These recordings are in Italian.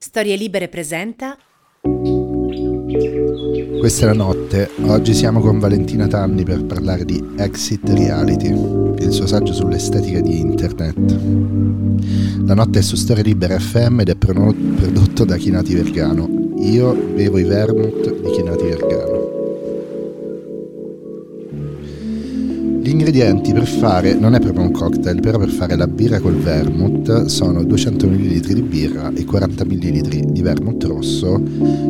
Storie Libere presenta Questa è la notte, oggi siamo con Valentina Tanni per parlare di Exit Reality, il suo saggio sull'estetica di internet. La notte è su Storie Libere FM ed è prodotto da Chinati Vergano. Io bevo i vermouth di Chinati Vergano. Gli ingredienti per fare, non è proprio un cocktail, però per fare la birra col vermouth sono 200 ml di birra e 40 ml di vermouth rosso.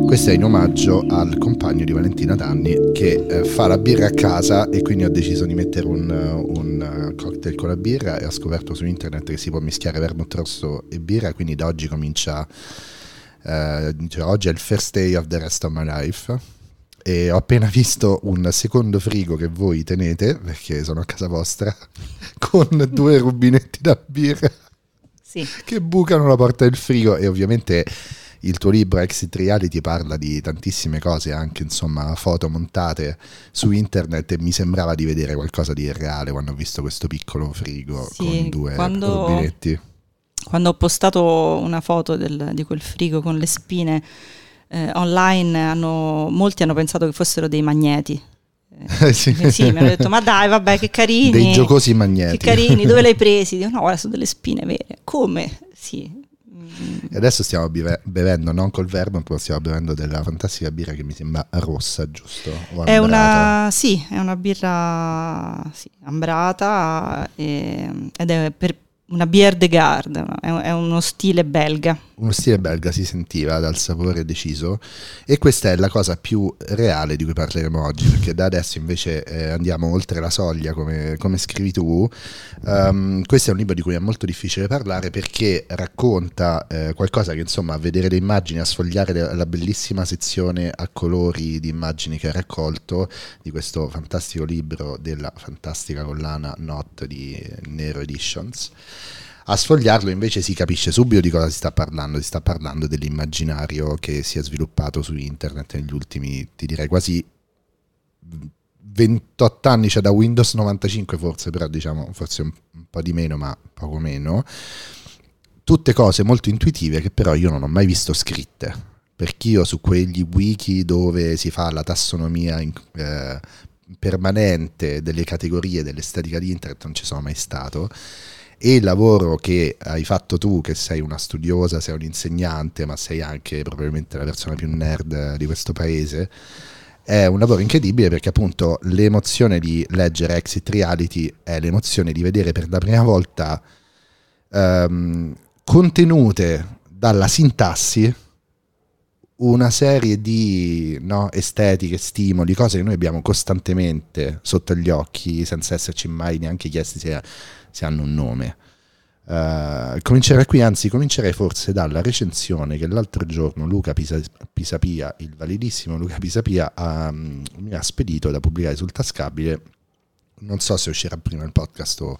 Questo è in omaggio al compagno di Valentina Danni che eh, fa la birra a casa e quindi ho deciso di mettere un, un cocktail con la birra e ho scoperto su internet che si può mischiare vermouth rosso e birra, quindi da oggi comincia... Uh, cioè, oggi è il first day of the rest of my life e ho appena visto un secondo frigo che voi tenete, perché sono a casa vostra, con due rubinetti da birra sì. che bucano la porta del frigo e ovviamente il tuo libro Exit Reality parla di tantissime cose, anche insomma foto montate su internet e mi sembrava di vedere qualcosa di irreale quando ho visto questo piccolo frigo sì, con due quando, rubinetti. Quando ho postato una foto del, di quel frigo con le spine eh, online hanno, molti hanno pensato che fossero dei magneti. Eh, sì. sì, mi hanno detto ma dai vabbè che carini. Dei giocosi magneti. Che carini, dove l'hai presi? Dico no, guarda sono delle spine vere. Come? Sì. E adesso stiamo bive- bevendo, non col verbo, ma stiamo bevendo della fantastica birra che mi sembra rossa, giusto? È una, sì, è una birra sì, ambrata e- ed è per una bière de garde, è, uno stile belga. Uno stile belga si sentiva dal sapore deciso e questa è la cosa più reale di cui parleremo oggi perché da adesso invece eh, andiamo oltre la soglia come, come scrivi tu. Um, questo è un libro di cui è molto difficile parlare perché racconta eh, qualcosa che insomma a vedere le immagini, a sfogliare la, la bellissima sezione a colori di immagini che ha raccolto di questo fantastico libro della fantastica collana Not di Nero Editions a sfogliarlo invece si capisce subito di cosa si sta parlando, si sta parlando dell'immaginario che si è sviluppato su internet negli ultimi, ti direi quasi 28 anni, cioè da Windows 95 forse, però diciamo forse un, po' di meno, ma poco meno. Tutte cose molto intuitive che però io non ho mai visto scritte, perché io su quegli wiki dove si fa la tassonomia in, eh, permanente delle categorie dell'estetica di internet non ci sono mai stato e il lavoro che hai fatto tu, che sei una studiosa, sei un insegnante, ma sei anche probabilmente la persona più nerd di questo paese, è un lavoro incredibile perché appunto l'emozione di leggere Exit Reality è l'emozione di vedere per la prima volta ehm, contenute dalla sintassi una serie di no, estetiche, stimoli, cose che noi abbiamo costantemente sotto gli occhi senza esserci mai neanche chiesti se, se hanno un nome. Uh, comincerei qui, anzi comincerei forse dalla recensione che l'altro giorno Luca Pisa, Pisapia, il validissimo Luca Pisapia, ha, um, mi ha spedito da pubblicare sul tascabile. Non so se uscirà prima il podcast o,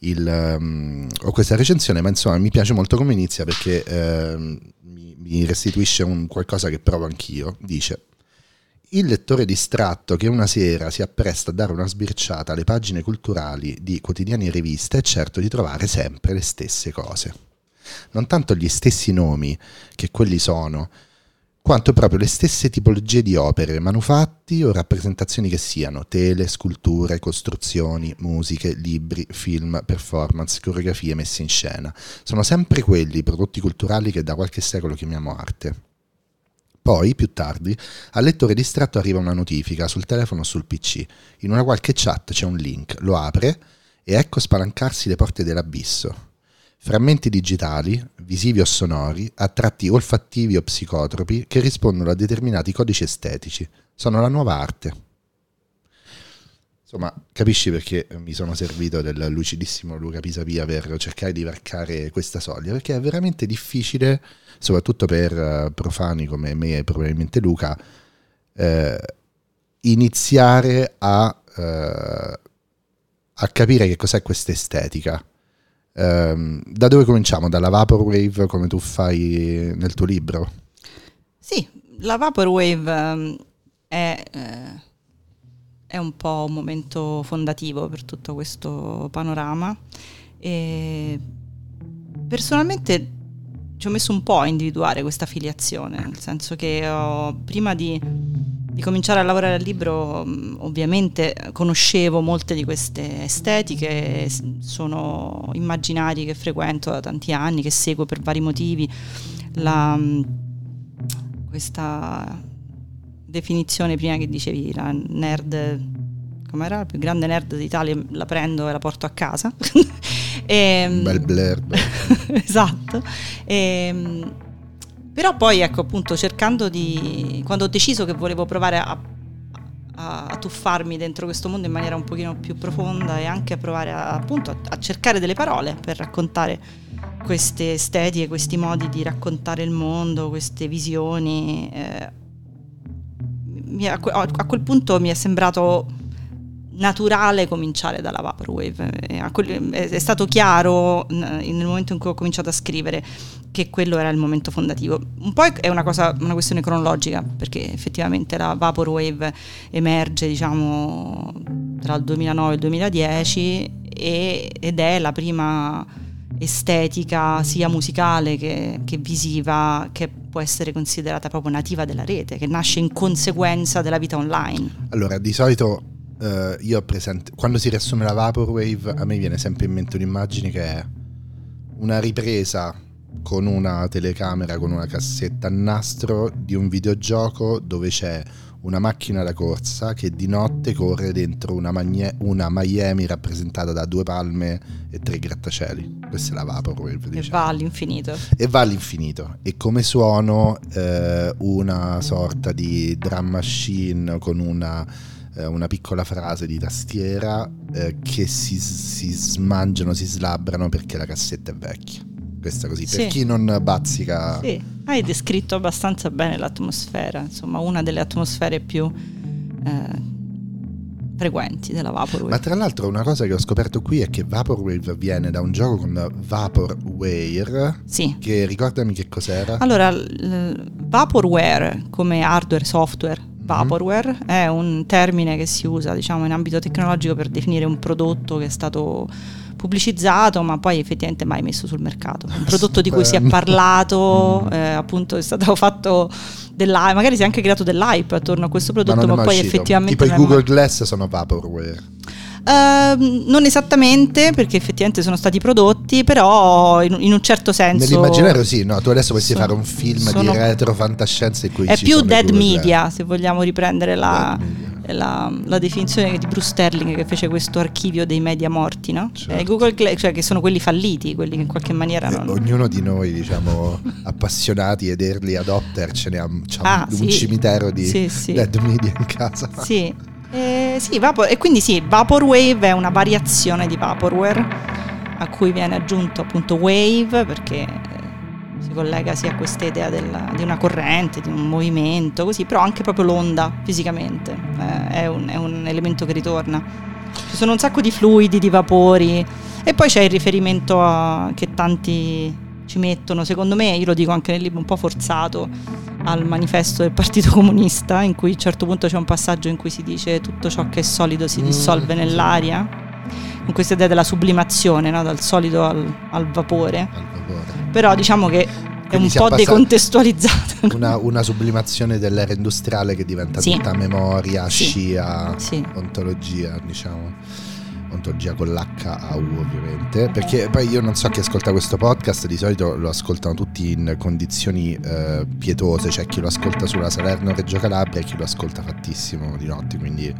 il, um, o questa recensione, ma insomma mi piace molto come inizia perché uh, mi, mi restituisce un qualcosa che provo anch'io. Dice: il lettore distratto che una sera si appresta a dare una sbirciata alle pagine culturali di quotidiani e riviste è certo di trovare sempre le stesse cose. Non tanto gli stessi nomi, che quelli sono, quanto proprio le stesse tipologie di opere, manufatti o rappresentazioni che siano, tele, sculture, costruzioni, musiche, libri, film, performance, coreografie messe in scena. Sono sempre quelli i prodotti culturali che da qualche secolo chiamiamo arte. Poi, più tardi, al lettore distratto arriva una notifica sul telefono o sul PC. In una qualche chat c'è un link, lo apre e ecco spalancarsi le porte dell'abisso. Frammenti digitali, visivi o sonori, a tratti olfattivi o psicotropi che rispondono a determinati codici estetici. Sono la nuova arte. Insomma, capisci perché mi sono servito del lucidissimo Luca Pisapia per cercare di varcare questa soglia? Perché è veramente difficile, soprattutto per profani come me e probabilmente Luca, eh, iniziare a, eh, a capire che cos'è questa estetica. Um, da dove cominciamo? Dalla Vaporwave come tu fai nel tuo libro? Sì, la Vaporwave um, è, eh, è, un po' un momento fondativo per tutto questo panorama. E personalmente ci ho messo un po' a individuare questa filiazione, nel senso che ho, prima di, di, cominciare a lavorare al libro ovviamente conoscevo molte di queste estetiche, sono immaginari che frequento da tanti anni, che seguo per vari motivi. La, questa definizione prima che dicevi, la nerd, com'era? La più grande nerd d'Italia, la prendo e la porto a casa. e, ehm, Bel blurb. esatto. E, ehm, però poi ecco appunto cercando di... quando ho deciso che volevo provare a, a, a, tuffarmi dentro questo mondo in maniera un pochino più profonda e anche a provare a, appunto a, a cercare delle parole per raccontare queste estetiche, questi modi di raccontare il mondo, queste visioni. Eh, a, quel punto mi è sembrato naturale cominciare dalla Vaporwave. È stato chiaro nel momento in cui ho cominciato a scrivere che quello era il momento fondativo. Un po' è una, cosa, una questione cronologica, perché effettivamente la Vaporwave emerge diciamo, tra il 2009 e il 2010 e, ed è la prima estetica sia musicale che, che, visiva che può essere considerata proprio nativa della rete, che nasce in conseguenza della vita online. Allora, di solito uh, io ho presente, quando si riassume la Vaporwave, a me viene sempre in mente un'immagine che è una ripresa con una telecamera, con una cassetta a nastro di un videogioco dove c'è una macchina da corsa che di notte corre dentro una, magne- una Miami rappresentata da due palme e tre grattacieli. Questa è la Vaporwave. Diciamo. E va all'infinito. E va all'infinito. E come suono eh, una sorta di drum machine con una eh, una piccola frase di tastiera eh, che si, si, smangiano, si slabbrano perché la cassetta è vecchia. Questa così, sì. per chi non bazzica. Sì, hai descritto abbastanza bene l'atmosfera, insomma una delle atmosfere più eh, frequenti della Vaporwave. Ma tra l'altro una cosa che ho scoperto qui è che Vaporwave viene da un gioco con Vaporware. Sì. Che ricordami che cos'era. Allora, Vaporware come hardware software Vaporware è un termine che si usa diciamo, in ambito tecnologico per definire un prodotto che è stato pubblicizzato ma poi effettivamente mai messo sul mercato. Un prodotto di cui si è parlato, mm. eh, appunto è stato fatto dell'hype, magari si è anche creato dell'hype attorno a questo prodotto ma, ma poi uscito. effettivamente... Tipo i Google Glass sono Vaporware. Uh, non esattamente, perché effettivamente sono stati prodotti, però in, in un certo senso. Nell'immaginario, sì, no, tu adesso potresti fare un film sono, di retro fantascienza in cui È più dead media, se vogliamo riprendere la, la, la, definizione di Bruce Sterling che fece questo archivio dei media morti, no? Certo. Eh, Google, cioè che sono quelli falliti, quelli che in qualche maniera non... Ognuno di noi, diciamo, appassionati ed early adopter, ce ne ha, ah, un, sì. cimitero di sì, sì. dead media in casa. Sì. Eh, sì, vapor- e quindi sì, Vaporwave è una variazione di Vaporware a cui viene aggiunto appunto Wave perché eh, si collega sia a questa idea della, di una corrente, di un movimento, così, però anche proprio l'onda fisicamente eh, è, un, è un elemento che ritorna. Ci sono un sacco di fluidi, di vapori e poi c'è il riferimento a, che tanti ci mettono, secondo me, io lo dico anche nel libro, un po' forzato al manifesto del Partito Comunista, in cui a un certo punto c'è un passaggio in cui si dice tutto ciò che è solido si dissolve mm, nell'aria, con questa idea della sublimazione, no? dal solido al, al, vapore. Però diciamo che è un po' decontestualizzata. Una, una, sublimazione dell'era industriale che diventa sì. tutta memoria, sì. scia, sì. ontologia, diciamo ontologia con l'HAU ovviamente, perché poi io non so chi ascolta questo podcast, di solito lo ascoltano tutti in condizioni eh, pietose, c'è chi lo ascolta sulla Salerno-Reggio Calabria e chi lo ascolta fattissimo di notte, quindi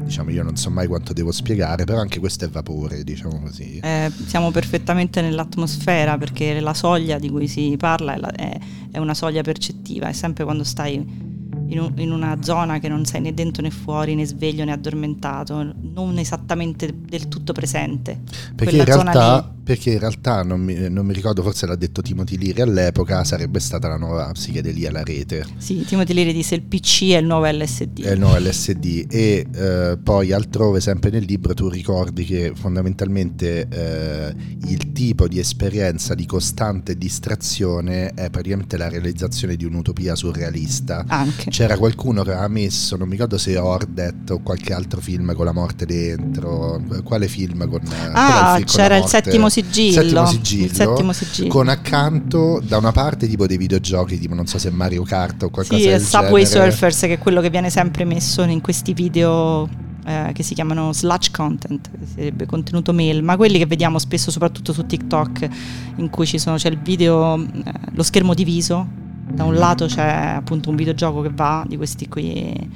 diciamo io non so mai quanto devo spiegare, però anche questo è vapore, diciamo così. Eh, siamo perfettamente nell'atmosfera perché la soglia di cui si parla è, la, è, è una soglia percettiva, è sempre quando stai in, un, in, una zona che non sei né dentro né fuori, né sveglio né addormentato, non esattamente del tutto presente. Perché in realtà perché in realtà non mi, non mi, ricordo, forse l'ha detto Timothy Leary all'epoca, sarebbe stata la nuova psichedelia, la rete. Sì, Timothy Leary disse il PC è il nuovo LSD. È il nuovo LSD e eh, poi altrove, sempre nel libro, tu ricordi che fondamentalmente eh, il tipo di esperienza di costante distrazione è praticamente la realizzazione di un'utopia surrealista. Anche. C'era qualcuno che aveva messo, non mi ricordo se Ordet o qualche altro film con la morte dentro quale film con... Ah, il film c'era il settimo sigillo. Settimo sigillo, Il settimo sigillo. con accanto da una parte tipo dei videogiochi, tipo non so se Mario Kart o qualcosa Sì, del Subway genere. Surfers, che è quello che viene sempre messo in questi video eh, che si chiamano sludge content, che sarebbe contenuto mail, ma quelli che vediamo spesso soprattutto su TikTok, in cui ci sono, c'è il video, eh, lo schermo diviso, da un lato c'è appunto un videogioco che va di questi qui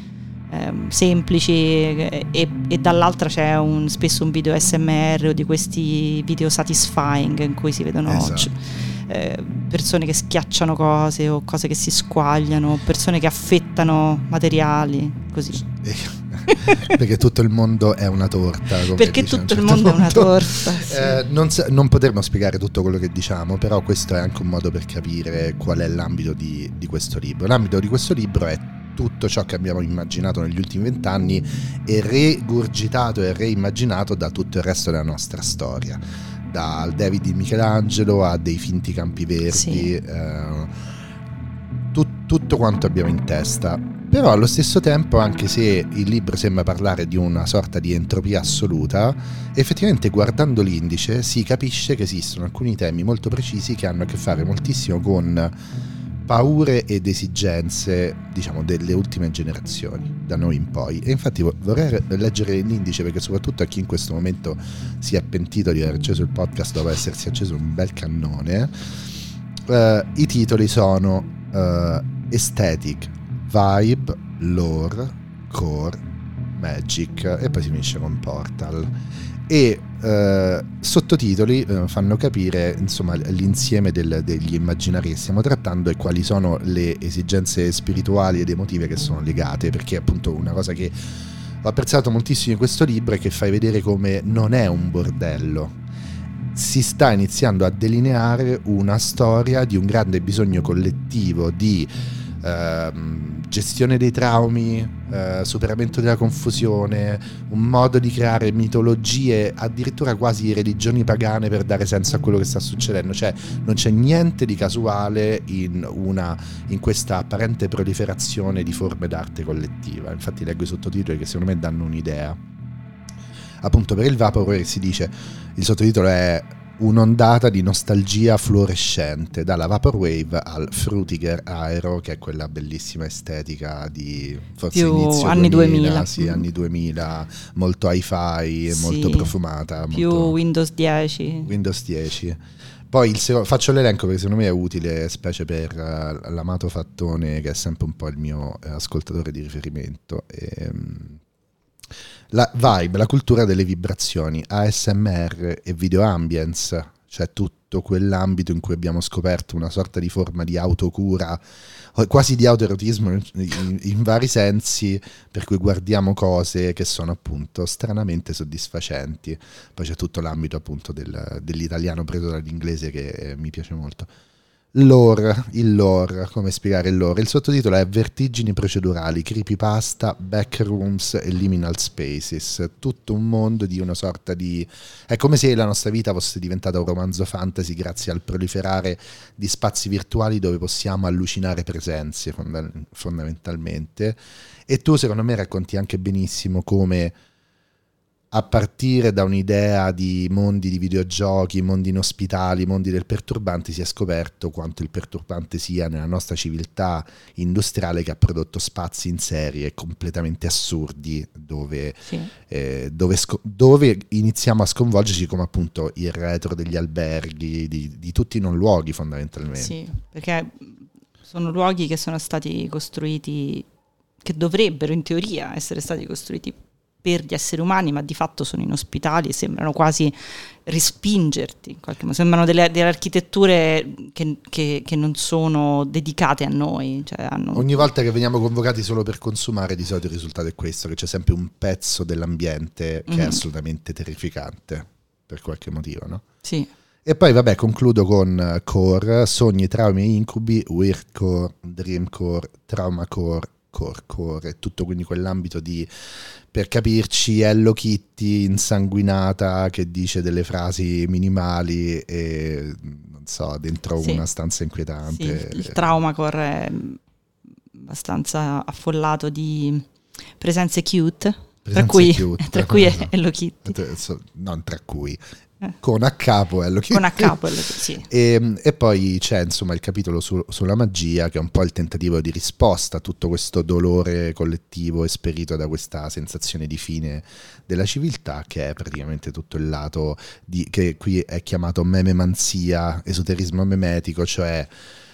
ehm, semplici e, e dall'altra c'è un, spesso un video SMR o di questi video satisfying in cui si vedono Esatto. eh, persone che schiacciano cose o cose che si squagliano, persone che affettano materiali, così. Perché tutto il mondo è una torta. Perché tutto il certo mondo è una torta. sì. Eh, non, sa- non potremmo spiegare tutto quello che diciamo, però questo è anche un modo per capire qual è l'ambito di, di questo libro. L'ambito di questo libro è tutto ciò che abbiamo immaginato negli ultimi vent'anni e regurgitato e reimmaginato da tutto il resto della nostra storia. Dal David di Michelangelo a dei finti campi verdi, Sì. eh, tut- tutto quanto abbiamo in testa. Però allo stesso tempo, anche se il libro sembra parlare di una sorta di entropia assoluta, effettivamente guardando l'indice si capisce che esistono alcuni temi molto precisi che hanno a che fare moltissimo con paure ed esigenze, diciamo, delle ultime generazioni, da noi in poi. E infatti vo- vorrei re- leggere l'indice perché soprattutto a chi in questo momento si è pentito di aver acceso il podcast dopo essersi acceso un bel cannone, eh, i titoli sono eh, Aesthetic, Vibe, Lore, Core, Magic e poi si finisce con Portal. E eh, sottotitoli eh, fanno capire insomma l'insieme del- degli immaginari che stiamo trattando e quali sono le esigenze spirituali ed emotive che sono legate, perché appunto una cosa che ho apprezzato moltissimo in questo libro è che fai vedere come non è un bordello. Si sta iniziando a delineare una storia di un grande bisogno collettivo di ehm, gestione dei traumi, eh, superamento della confusione, un modo di creare mitologie, addirittura quasi religioni pagane per dare senso a quello che sta succedendo. Cioè, non c'è niente di casuale in, una, in questa apparente proliferazione di forme d'arte collettiva. Infatti, leggo i sottotitoli che secondo me danno un'idea. Appunto, per il Vaporware si dice: il sottotitolo è un'ondata di nostalgia fluorescente dalla Vaporwave al Frutiger Aero che è quella bellissima estetica di forse Più inizio anni 2000. sì, Mm. anni 2000 molto hi-fi e Sì. molto profumata Più molto- Windows 10. Windows 10 poi secondo, faccio l'elenco perché secondo me è utile specie per eh, l'amato Fattone che è sempre un po' il mio eh, ascoltatore di riferimento Ehm, la vibe, la cultura delle vibrazioni, ASMR e video ambience, cioè tutto quell'ambito in cui abbiamo scoperto una sorta di forma di autocura, quasi di autoerotismo in, in- in vari sensi, per cui guardiamo cose che sono appunto stranamente soddisfacenti. Poi c'è tutto l'ambito appunto del- dell'italiano preso dall'inglese che eh, mi piace molto. Lore, il lore, come spiegare il lore? Il sottotitolo è Vertigini procedurali, creepypasta, backrooms e liminal spaces. Tutto un mondo di una sorta di... È come se la nostra vita fosse diventata un romanzo fantasy grazie al proliferare di spazi virtuali dove possiamo allucinare presenze fonda- fondamentalmente. E tu secondo me racconti anche benissimo come a partire da un'idea di mondi di videogiochi, mondi inospitali, mondi del perturbante, si è scoperto quanto il perturbante sia nella nostra civiltà industriale che ha prodotto spazi in serie completamente assurdi dove, Sì. eh, dove, sco- dove iniziamo a sconvolgerci come appunto il retro degli alberghi, di, di tutti i non luoghi fondamentalmente. Sì, perché sono luoghi che sono stati costruiti, che dovrebbero in teoria essere stati costruiti per gli esseri umani, ma di fatto sono inospitali e sembrano quasi respingerti, in qualche modo. sembrano delle, delle architetture che, che- che non sono dedicate a noi. Cioè hanno- Ogni volta che veniamo convocati solo per consumare, di solito il risultato è questo, che c'è sempre un pezzo dell'ambiente che è Mhm. assolutamente terrificante, per qualche motivo, no? Sì, E poi vabbè, concludo con eh, core, sogni, traumi e incubi, weird core, dream core, trauma core, core core, e tutto quindi quell'ambito di, per capirci, Hello Kitty insanguinata che dice delle frasi minimali e non so, dentro Sì. una stanza sì, inquietante. il trauma core è abbastanza affollato di presenze cute. Tra cui, tra cui è Hello Kitty. Non tra cui. Eh. Con a capo Kitty. Con a capo Kitty, sì. E, e, poi c'è insomma il capitolo su, sulla magia, che è un po' il tentativo di risposta a tutto questo dolore collettivo esperito da questa sensazione di fine della civiltà, che è praticamente tutto il lato di, che qui è chiamato mememanzia, esoterismo memetico, cioè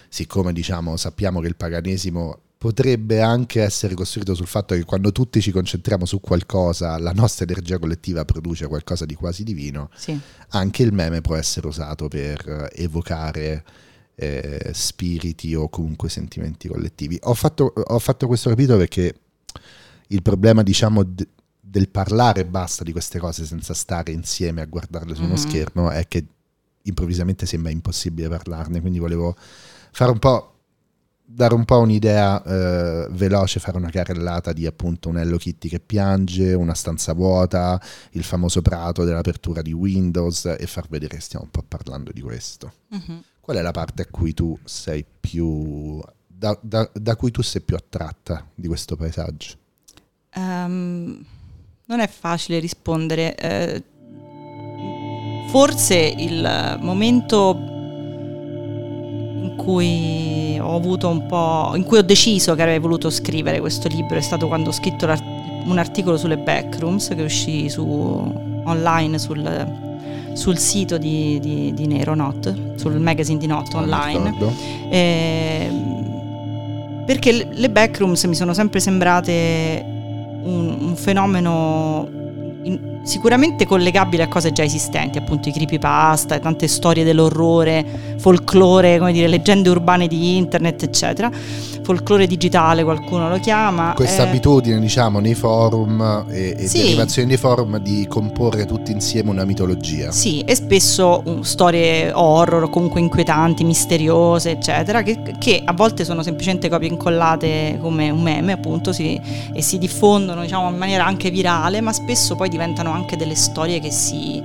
siccome diciamo sappiamo che il paganesimo potrebbe anche essere costruito sul fatto che quando tutti ci concentriamo su qualcosa, la nostra energia collettiva produce qualcosa di quasi divino, sì. anche il meme può essere usato per evocare eh, spiriti o comunque sentimenti collettivi. Ho fatto, ho fatto questo capitolo perché il problema, diciamo, d- del parlare basta di queste cose senza stare insieme a guardarle su uno mm-hmm. schermo è che improvvisamente sembra impossibile parlarne, quindi volevo fare un po' dare un po' un'idea eh, veloce, fare una carrellata di appunto un Hello Kitty che piange, una stanza vuota, il famoso prato dell'apertura di Windows e far vedere che stiamo un po' parlando di questo. Uh-huh. Qual è la parte a cui tu sei più da, da, da, cui tu sei più attratta di questo paesaggio? Um, non è facile rispondere. Eh, forse il momento in cui ho avuto un po'. in cui ho deciso che avrei voluto scrivere questo libro è stato quando ho scritto un articolo sulle backrooms che uscì su, online sul, sul sito di, di, di, Nero Not, sul magazine di Not online. Eh, perché le backrooms mi sono sempre sembrate un, un fenomeno in, sicuramente collegabile a cose già esistenti, appunto i creepypasta, tante storie dell'orrore, folklore, come dire, leggende urbane di internet, eccetera. Folklore digitale qualcuno lo chiama. Questa eh, abitudine, diciamo, nei forum e, e sì. derivazioni dei forum di comporre tutti insieme una mitologia. Sì, e spesso um, storie horror, comunque inquietanti, misteriose, eccetera, che, che, a volte sono semplicemente copie incollate come un meme, appunto, si, e si diffondono, diciamo, in maniera anche virale, ma spesso poi diventano anche delle storie che si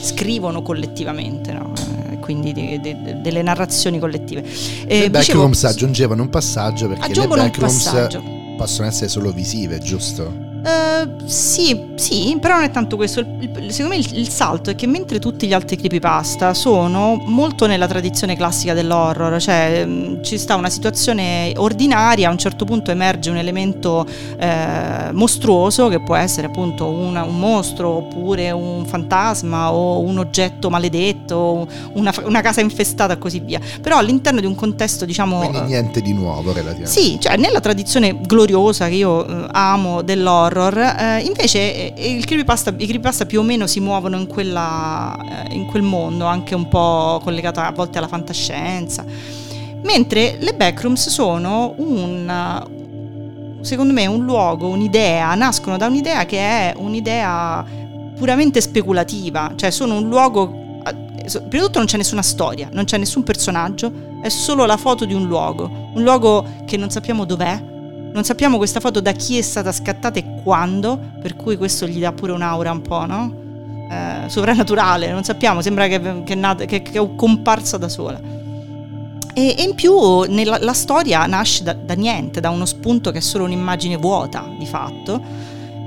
scrivono collettivamente, no? eh, quindi de, de, delle narrazioni collettive. Eh, le backrooms aggiungevano un passaggio perché le backrooms possono essere solo visive, giusto? Uh, sì, sì, però non è tanto questo. Il, il, secondo me il, il, salto è che mentre tutti gli altri creepypasta sono molto nella tradizione classica dell'horror, cioè mh, mm, ci sta una situazione ordinaria, a un certo punto emerge un elemento eh, mostruoso che può essere appunto una, un mostro oppure un fantasma o un oggetto maledetto, una, una, casa infestata e così via. Però all'interno di un contesto diciamo... Quindi niente di nuovo relativamente. Sì, cioè nella tradizione gloriosa che io eh, amo dell'horror, horror, eh, invece eh, il creepypasta, i creepypasta più o meno si muovono in, quella, eh, in quel mondo, anche un po' collegato a volte alla fantascienza. Mentre le backrooms sono un, secondo me, un luogo, un'idea, nascono da un'idea che è un'idea puramente speculativa, cioè sono un luogo prima di tutto non c'è nessuna storia, non c'è nessun personaggio, è solo la foto di un luogo, un luogo che non sappiamo dov'è, non sappiamo questa foto da chi è stata scattata e quando, per cui questo gli dà pure un'aura un po', no? Eh, sovrannaturale, non sappiamo, sembra che, che, nata, che, che è comparsa da sola. E, e in più nella, la storia nasce da, da, niente, da uno spunto che è solo un'immagine vuota di fatto.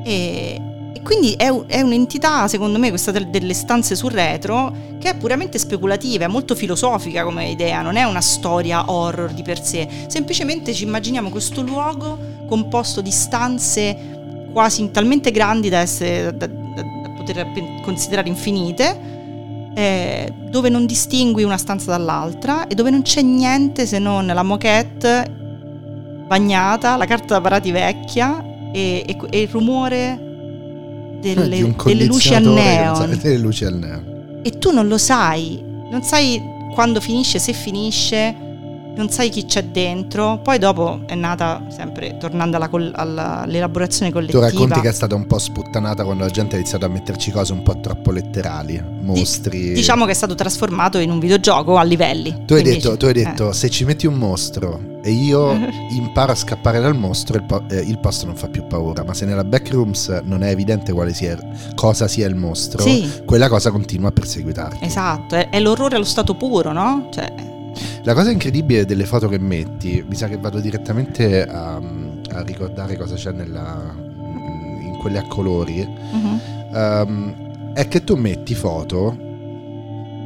E, quindi è, è, un'entità, secondo me, questa delle stanze sul retro, che è puramente speculativa, è molto filosofica come idea, non è una storia horror di per sé. Semplicemente ci immaginiamo questo luogo composto di stanze quasi talmente grandi da, essere, da, da, da poter considerare infinite. Eh, dove non distingui una stanza dall'altra e dove non c'è niente se non la moquette bagnata, la carta da parati vecchia e, e, e il rumore delle, delle luci al neon. Delle luci al neon. E tu non lo sai, non sai quando finisce, se finisce, non sai chi c'è dentro. Poi dopo è nata sempre, tornando alla, alla, all'elaborazione collettiva. Tu racconti che è stata un po' sputtanata quando la gente ha iniziato a metterci cose un po' troppo letterali, mostri. Di, diciamo che è stato trasformato in un videogioco a livelli. Tu hai detto, tu hai detto eh. se ci metti un mostro e io imparo a scappare dal mostro, il, po- eh, il, posto non fa più paura. Ma se nella backrooms non è evidente sia, cosa sia il mostro, sì. quella cosa continua a perseguitarti. Esatto, è, è l'orrore allo stato puro, no? Cioè... La cosa incredibile delle foto che metti, mi sa che vado direttamente a, a ricordare cosa c'è nella, quelle a colori, Mhm. ehm, è che tu metti foto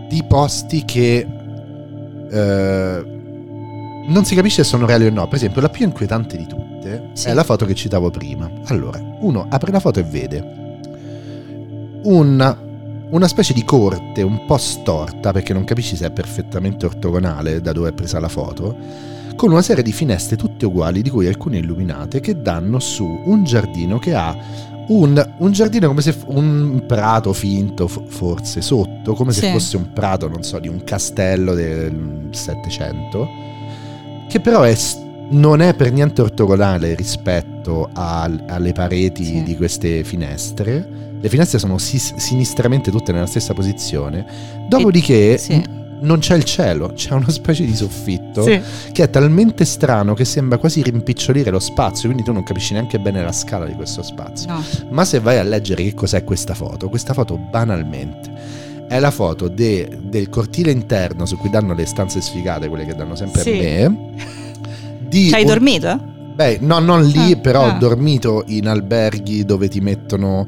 di posti che eh, non si capisce se sono reali o no. Per esempio, la più inquietante di tutte Sì. è la foto che citavo prima. Allora, uno apre la foto e vede una, una specie di corte un po' storta, perché non capisci se è perfettamente ortogonale da dove è presa la foto, con una serie di finestre tutte uguali, di cui alcune illuminate, che danno su un giardino che ha un, un giardino come se f- un prato finto, fo- forse sotto, come se Sì. fosse un prato, non so, di un castello del Settecento, che però è non è per niente ortogonale rispetto al- alle pareti Sì. di queste finestre. Le finestre sono sis- sinistramente tutte nella stessa posizione. Dopodiché sì. n- non c'è il cielo, c'è una specie di soffitto Sì. che è talmente strano che sembra quasi rimpicciolire lo spazio, quindi tu non capisci neanche bene la scala di questo spazio. No. Ma se vai a leggere che cos'è questa foto, questa foto banalmente è la foto de- del cortile interno su cui danno le stanze sfigate, quelle che danno sempre Sì. a me. Ci hai un- dormito? Beh, no, non lì, Ah, però ah. ho dormito in alberghi dove ti mettono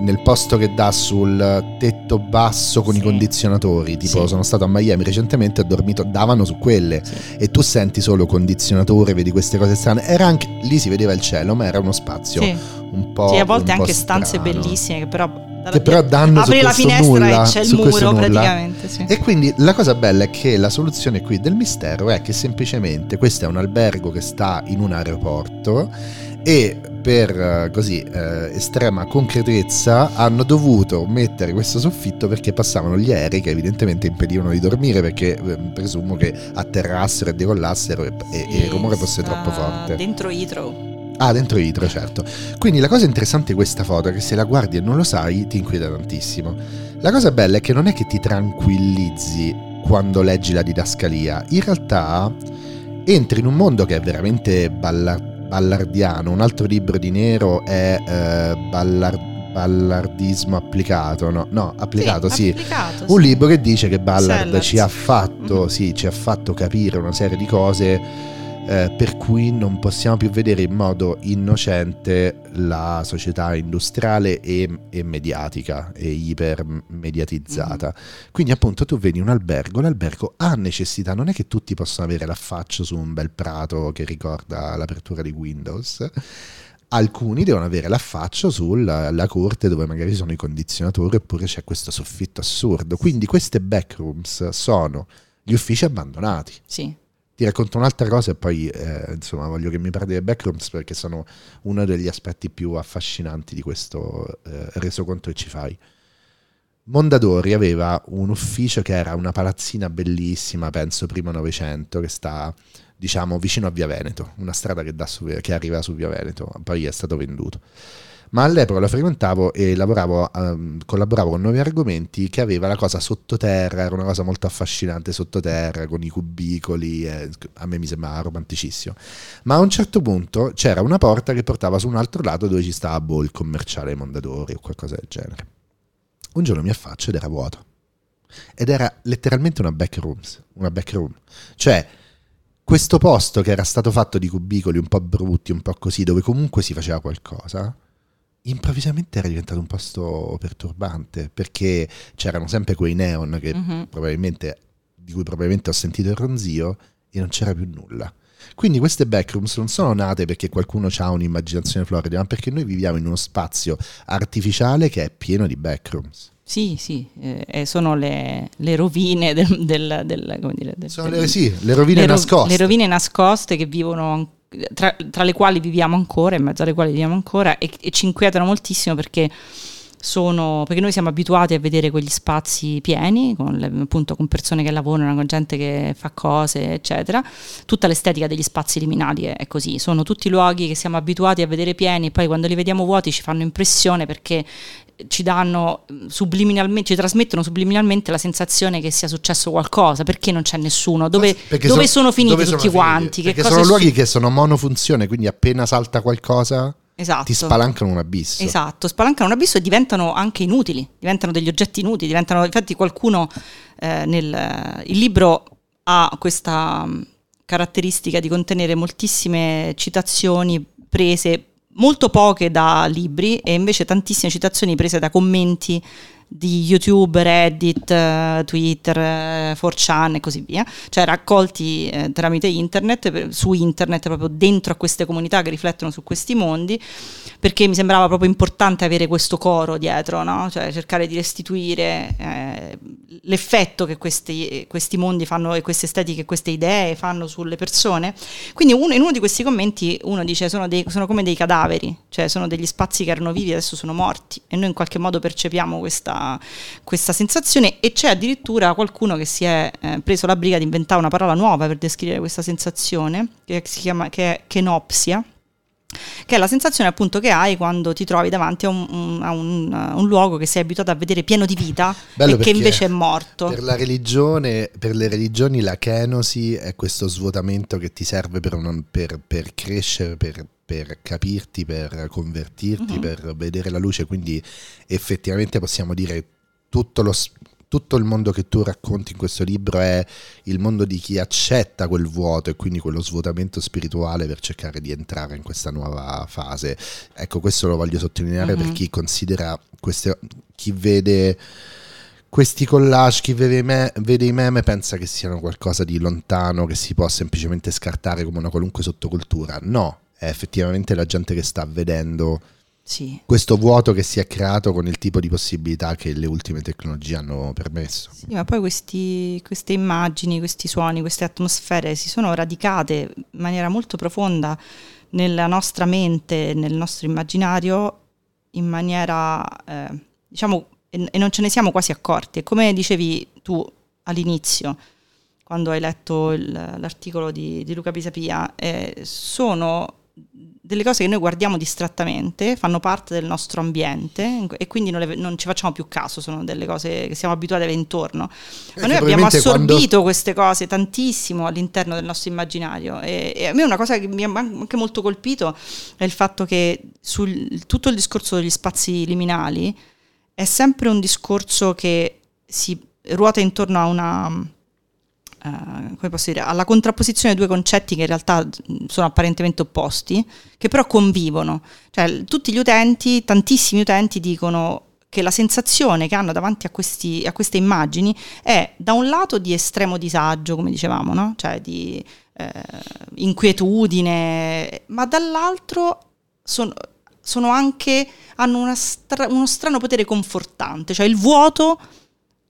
nel posto che dà sul tetto basso con i Sì. condizionatori. Tipo, Sì. sono stato a Miami recentemente, ho dormito, davano su quelle Sì. e tu senti solo condizionatore, vedi queste cose strane. Era anche lì si vedeva il cielo, ma era uno spazio un po'. Sì, a volte anche stanze strano. bellissime che però, Che però danno su apri la finestra nulla, e c'è il muro praticamente. Sì. E quindi la cosa bella è che la soluzione qui del mistero è che semplicemente questo è un albergo che sta in un aeroporto e per eh, così eh, estrema concretezza hanno dovuto mettere questo soffitto perché passavano gli aerei che evidentemente impedivano di dormire perché eh, presumo che atterrassero e decollassero e, e- e il rumore fosse troppo forte. Dentro Heathrow. Ah, dentro Itro, certo. Quindi la cosa interessante di questa foto è che se la guardi e non lo sai, ti inquieta tantissimo. La cosa bella è che non è che ti tranquillizzi quando leggi la didascalia, in realtà entri in un mondo che è veramente ballar- ballardiano. Un altro libro di Nero è eh, ballar- ballardismo applicato, no? No, applicato, sì. applicato, Un sì. libro che dice che Ballard Sellers. ci ha fatto, Mhm. sì, ci ha fatto capire una serie di cose eh, per cui non possiamo più vedere in modo innocente la società industriale e, e mediatica e ipermediatizzata. Mhm. Quindi appunto tu vedi un albergo, l'albergo ha necessità, non è che tutti possono avere l'affaccio su un bel prato che ricorda l'apertura di Windows. Alcuni devono avere l'affaccio sulla la corte dove magari sono i condizionatori oppure c'è questo soffitto assurdo. Quindi queste backrooms sono gli uffici abbandonati. Sì. Ti racconto un'altra cosa e poi eh, insomma voglio che mi parli dei backrooms perché sono uno degli aspetti più affascinanti di questo eh, resoconto che ci fai. Mondadori aveva un ufficio che era una palazzina bellissima, penso primo Novecento, che sta diciamo vicino a Via Veneto, una strada che, su- che arriva su Via Veneto, poi è stato venduto. Ma all'epoca lo frequentavo e lavoravo, ehm, collaboravo con nuovi argomenti che aveva la cosa sottoterra, era una cosa molto affascinante sottoterra, con i cubicoli, eh, a me mi sembrava romanticissimo. Ma a un certo punto c'era una porta che portava su un altro lato dove ci stava boh, il commerciale Mondadori o qualcosa del genere. Un giorno mi affaccio ed era vuoto. Ed era letteralmente una backrooms, una backroom. Cioè, questo posto che era stato fatto di cubicoli un po' brutti, un po' così, dove comunque si faceva qualcosa, improvvisamente era diventato un posto perturbante, perché c'erano sempre quei neon che Mhm. probabilmente, di cui probabilmente ho sentito il ronzio e non c'era più nulla. Quindi queste backrooms non sono nate perché qualcuno ha un'immaginazione florida, ma perché noi viviamo in uno spazio artificiale che è pieno di backrooms. Sì, sì, eh, sono le, le rovine del, del, del- come dire, del- Sono le, sì, le rovine le ro- nascoste. Le rovine nascoste che vivono, tra, tra le quali viviamo ancora, in mezzo alle quali viviamo ancora, e, e ci inquietano moltissimo perché sono perché noi siamo abituati a vedere quegli spazi pieni con, le- appunto, con persone che lavorano, con gente che fa cose, eccetera. Tutta l'estetica degli spazi liminali è, è così, sono tutti luoghi che siamo abituati a vedere pieni e poi quando li vediamo vuoti ci fanno impressione perché ci danno mm, subliminalmente, ci trasmettono subliminalmente la sensazione che sia successo qualcosa, perché non c'è nessuno, dove, dove sono- sono, finiti dove tutti sono finiti? quanti, Perché sono luoghi su- che sono monofunzione, quindi appena salta qualcosa esatto. ti spalancano un abisso. Esatto, spalancano un abisso e diventano anche inutili, diventano degli oggetti inutili, diventano, infatti qualcuno eh, nel il libro ha questa mh, caratteristica di contenere moltissime citazioni prese molto poche da libri e invece tantissime citazioni prese da commenti di YouTube, Reddit, eh, Twitter, 4chan eh, e così via, cioè raccolti eh, tramite internet, su internet, proprio dentro a queste comunità che riflettono su questi mondi, perché mi sembrava proprio importante avere questo coro dietro, no? cioè cercare di restituire eh, l'effetto che questi, questi, mondi fanno e queste estetiche, queste idee fanno sulle persone. Quindi uno, in uno di questi commenti uno dice sono, dei, sono come dei cadaveri, cioè sono degli spazi che erano vivi e adesso sono morti e noi in qualche modo percepiamo questa questa, sensazione e c'è addirittura qualcuno che si è eh, preso la briga di inventare una parola nuova per descrivere questa sensazione, che si chiama che è kenopsia che è la sensazione appunto che hai quando ti trovi davanti a un, un, a un, un luogo che sei abituato a vedere pieno di vita Bello e che invece è morto. Per la religione, per le religioni la kenosi è questo svuotamento che ti serve per, un, per, per crescere, per, per capirti, per convertirti, uh-huh. per vedere la luce, quindi effettivamente possiamo dire tutto lo, tutto il mondo che tu racconti in questo libro è il mondo di chi accetta quel vuoto e quindi quello svuotamento spirituale per cercare di entrare in questa nuova fase. Ecco, questo lo voglio sottolineare mm-hmm. per chi considera queste, chi vede questi collage, chi vede, me, vede, i meme pensa che siano qualcosa di lontano, che si può semplicemente scartare come una qualunque sottocultura. No, è effettivamente la gente che sta vedendo sì. questo vuoto che si è creato con il tipo di possibilità che le ultime tecnologie hanno permesso. Sì, ma poi questi, queste immagini, questi suoni, queste atmosfere si sono radicate in maniera molto profonda nella nostra mente, nel nostro immaginario, in maniera, eh, diciamo, e, e non ce ne siamo quasi accorti. E come dicevi tu all'inizio, quando hai letto il, l'articolo di, di Luca Pisapia, eh, sono delle cose che noi guardiamo distrattamente, fanno parte del nostro ambiente e quindi non, le, non, ci facciamo più caso, sono delle cose che siamo abituati a avere intorno. Ma noi abbiamo assorbito quando... queste cose tantissimo all'interno del nostro immaginario e, e, a me una cosa che mi ha anche molto colpito è il fatto che sul tutto il discorso degli spazi liminali è sempre un discorso che si ruota intorno a una come posso dire, alla contrapposizione di due concetti che in realtà sono apparentemente opposti, che però convivono. Cioè, tutti gli utenti, tantissimi utenti dicono che la sensazione che hanno davanti a, questi, a queste immagini è da un lato di estremo disagio, come dicevamo, no? cioè di eh, inquietudine, ma dall'altro sono, sono anche, hanno stra- uno strano potere confortante, cioè il vuoto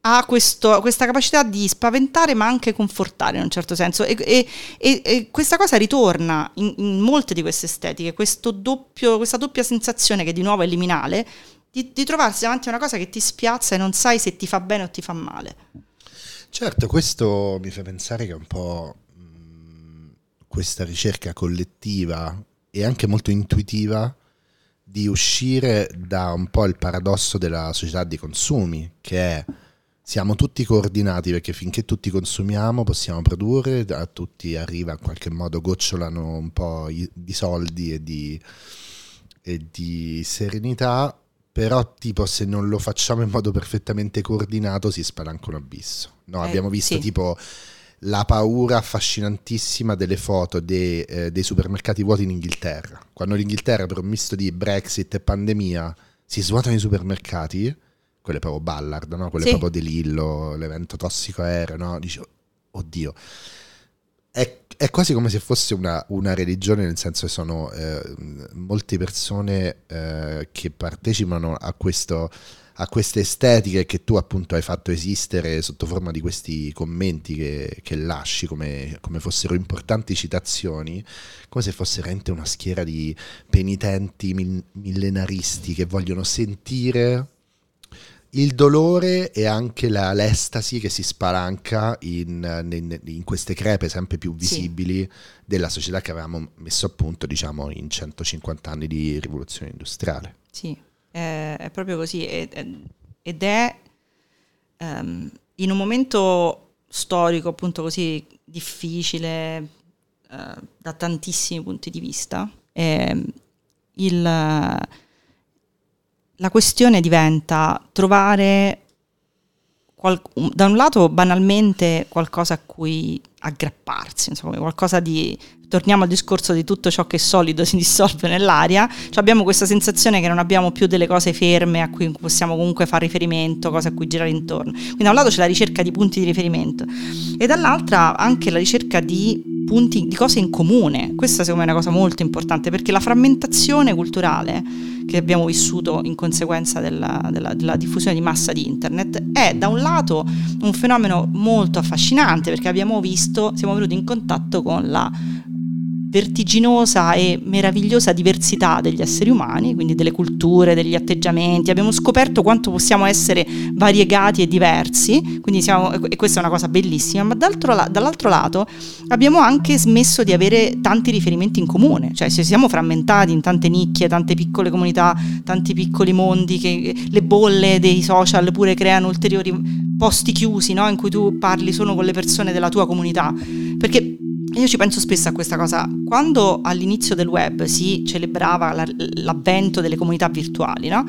ha questo, questa capacità di spaventare ma anche confortare in un certo senso e, e, e, e questa cosa ritorna in, in, molte di queste estetiche, doppio, questa doppia sensazione che di nuovo è liminale, di, di, trovarsi davanti a una cosa che ti spiazza e non sai se ti fa bene o ti fa male. Certo, questo mi fa pensare che un po' mh, questa ricerca collettiva e anche molto intuitiva di uscire da un po' il paradosso della società dei consumi, che è siamo tutti coordinati perché finché tutti consumiamo possiamo produrre, a tutti arriva in qualche modo, gocciolano un po' di soldi e di, e di serenità, però tipo se non lo facciamo in modo perfettamente coordinato si spalanca un abisso. No, eh, abbiamo visto sì. tipo la paura affascinantissima delle foto dei, eh, dei supermercati vuoti in Inghilterra. Quando l'Inghilterra per un misto di Brexit e pandemia si svuotano i supermercati, quelle proprio Ballard, no? quelle sì. proprio De Lillo, l'evento tossico aereo, no? Dici, oddio. È, è, quasi come se fosse una, una religione, nel senso che sono eh, molte persone eh, che partecipano a, questo, a queste estetiche che tu appunto hai fatto esistere sotto forma di questi commenti che, che lasci come, come, fossero importanti citazioni, come se fosse veramente una schiera di penitenti millenaristi che vogliono sentire il dolore e anche la, l'estasi che si spalanca in, in, in, queste crepe sempre più visibili sì. della società che avevamo messo a punto, diciamo, in 150 anni di rivoluzione industriale. Sì, è, è proprio così ed è um, in un momento storico appunto così difficile uh, da tantissimi punti di vista. Eh, il la questione diventa trovare qual- da un lato banalmente qualcosa a cui aggrapparsi, insomma, qualcosa di torniamo al discorso di tutto ciò che è solido si dissolve nell'aria, cioè abbiamo questa sensazione che non abbiamo più delle cose ferme a cui possiamo comunque fare riferimento, cose a cui girare intorno. Quindi da un lato c'è la ricerca di punti di riferimento e dall'altra anche la ricerca di punti di cose in comune. Questa secondo me è una cosa molto importante perché la frammentazione culturale che abbiamo vissuto in conseguenza della, della, della diffusione di massa di internet è da un lato un fenomeno molto affascinante perché abbiamo visto, siamo venuti in contatto con la vertiginosa e meravigliosa diversità degli esseri umani, quindi delle culture, degli atteggiamenti. Abbiamo scoperto quanto possiamo essere variegati e diversi, quindi siamo, e questa è una cosa bellissima, ma dall'altro lato abbiamo anche smesso di avere tanti riferimenti in comune, cioè se siamo frammentati in tante nicchie, tante piccole comunità, tanti piccoli mondi, che le bolle dei social pure creano ulteriori posti chiusi no? in cui tu parli solo con le persone della tua comunità, perché io ci penso spesso a questa cosa. Quando all'inizio del web si celebrava la, l'avvento delle comunità virtuali, no?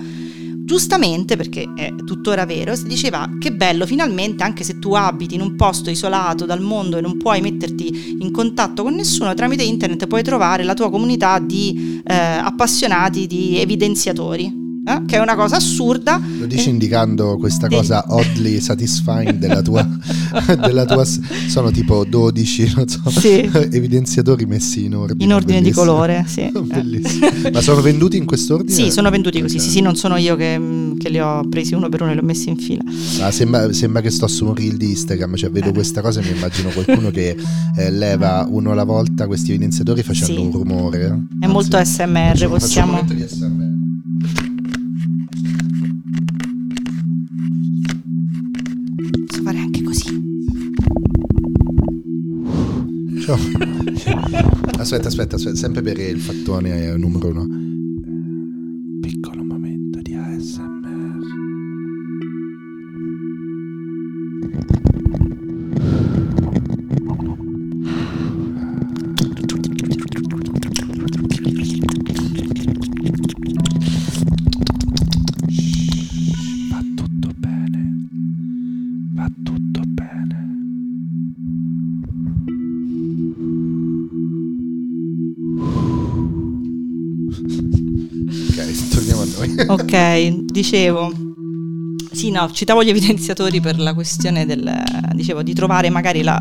Giustamente, perché è tuttora vero, si diceva che bello, finalmente, anche se tu abiti in un posto isolato dal mondo e non puoi metterti in contatto con nessuno, tramite internet puoi trovare la tua comunità di eh, appassionati, di evidenziatori eh? che è una cosa assurda. Lo dici eh? indicando questa de- cosa oddly satisfying della tua, della tua, Sono tipo 12, non so, sì. evidenziatori messi in ordine. In ordine bellissimo. di colore, sì. bellissimo. Ma sono venduti in quest'ordine? Sì, sono venduti così, sì, sì, non sono io che, che, li ho presi uno per uno e li ho messi in fila. Ah, sembra, sembra, che sto su un reel di Instagram, cioè vedo eh. questa cosa e mi immagino qualcuno che eh, leva uno alla volta questi evidenziatori facendo sì. un rumore. È Anzi, molto SMR, faccio, possiamo... Faccio un di SMR. aspetta, aspetta, aspetta, sempre per il fattone numero uno. Ok, dicevo. Sì, no, citavo gli evidenziatori per la questione del, dicevo, di trovare magari la,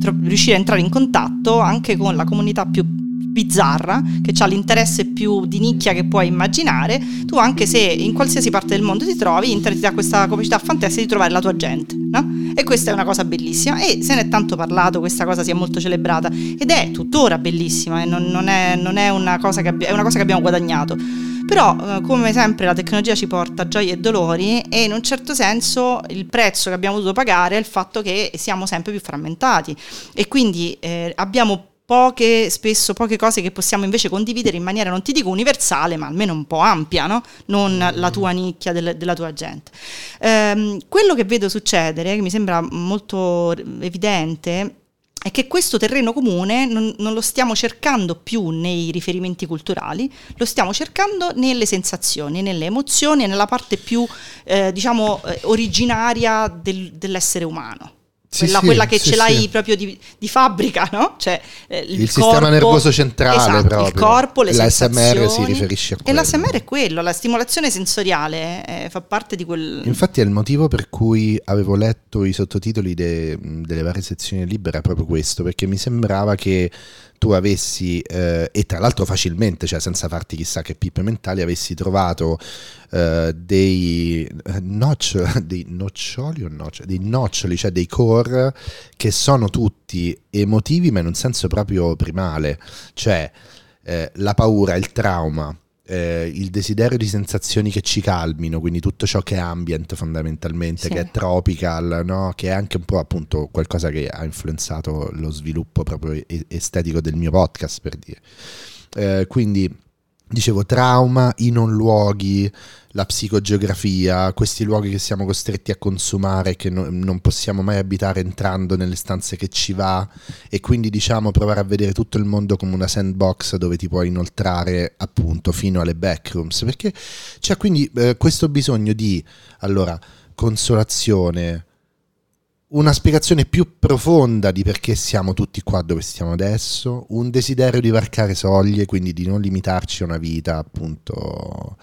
tro- riuscire a entrare in contatto anche con la comunità più bizzarra, che ha l'interesse più di nicchia che puoi immaginare, tu anche se in qualsiasi parte del mondo ti trovi, internet ti dà questa capacità fantastica di trovare la tua gente, no? E questa è una cosa bellissima e se ne è tanto parlato, questa cosa si è molto celebrata ed è tuttora bellissima e non, non, è, non è, una cosa che è una cosa che abbiamo guadagnato. Però, eh, come sempre, la tecnologia ci porta gioie e dolori e in un certo senso il prezzo che abbiamo dovuto pagare è il fatto che siamo sempre più frammentati e quindi eh, abbiamo poche, spesso poche cose che possiamo invece condividere in maniera, non ti dico universale, ma almeno un po' ampia, no? non la tua nicchia del, della tua gente. Ehm, quello che vedo succedere, che mi sembra molto evidente, è che questo terreno comune non, non, lo stiamo cercando più nei riferimenti culturali, lo stiamo cercando nelle sensazioni, nelle emozioni nella parte più, eh, diciamo, eh, originaria del, dell'essere umano. Sì, quella, sì, quella, che sì, ce l'hai proprio di, di, fabbrica, no? Cioè, eh, il, il corpo, sistema nervoso centrale esatto, proprio. Il corpo, le L'ASMR si riferisce a quello. E l'ASMR è quello, la stimolazione sensoriale eh, fa parte di quel... Infatti è il motivo per cui avevo letto i sottotitoli de, delle varie sezioni libere, proprio questo, perché mi sembrava che tu avessi, eh, e tra l'altro facilmente, cioè senza farti chissà che pippe mentali, avessi trovato eh, dei, eh, notch, dei noccioli o noccioli, dei noccioli, cioè dei core che sono tutti emotivi ma in un senso proprio primale, cioè eh, la paura, il trauma, eh, il desiderio di sensazioni che ci calmino, quindi tutto ciò che è ambient fondamentalmente, sì. che è tropical, no? che è anche un po' appunto qualcosa che ha influenzato lo sviluppo proprio estetico del mio podcast per dire. Eh, quindi dicevo trauma i non luoghi, la psicogeografia, questi luoghi che siamo costretti a consumare, che no, non possiamo mai abitare entrando nelle stanze che ci va. E quindi diciamo provare a vedere tutto il mondo come una sandbox dove ti puoi inoltrare appunto fino alle backrooms, perché c'è quindi eh, questo bisogno di allora consolazione, una spiegazione più profonda di perché siamo tutti qua dove stiamo adesso, un desiderio di varcare soglie, quindi di non limitarci a una vita appunto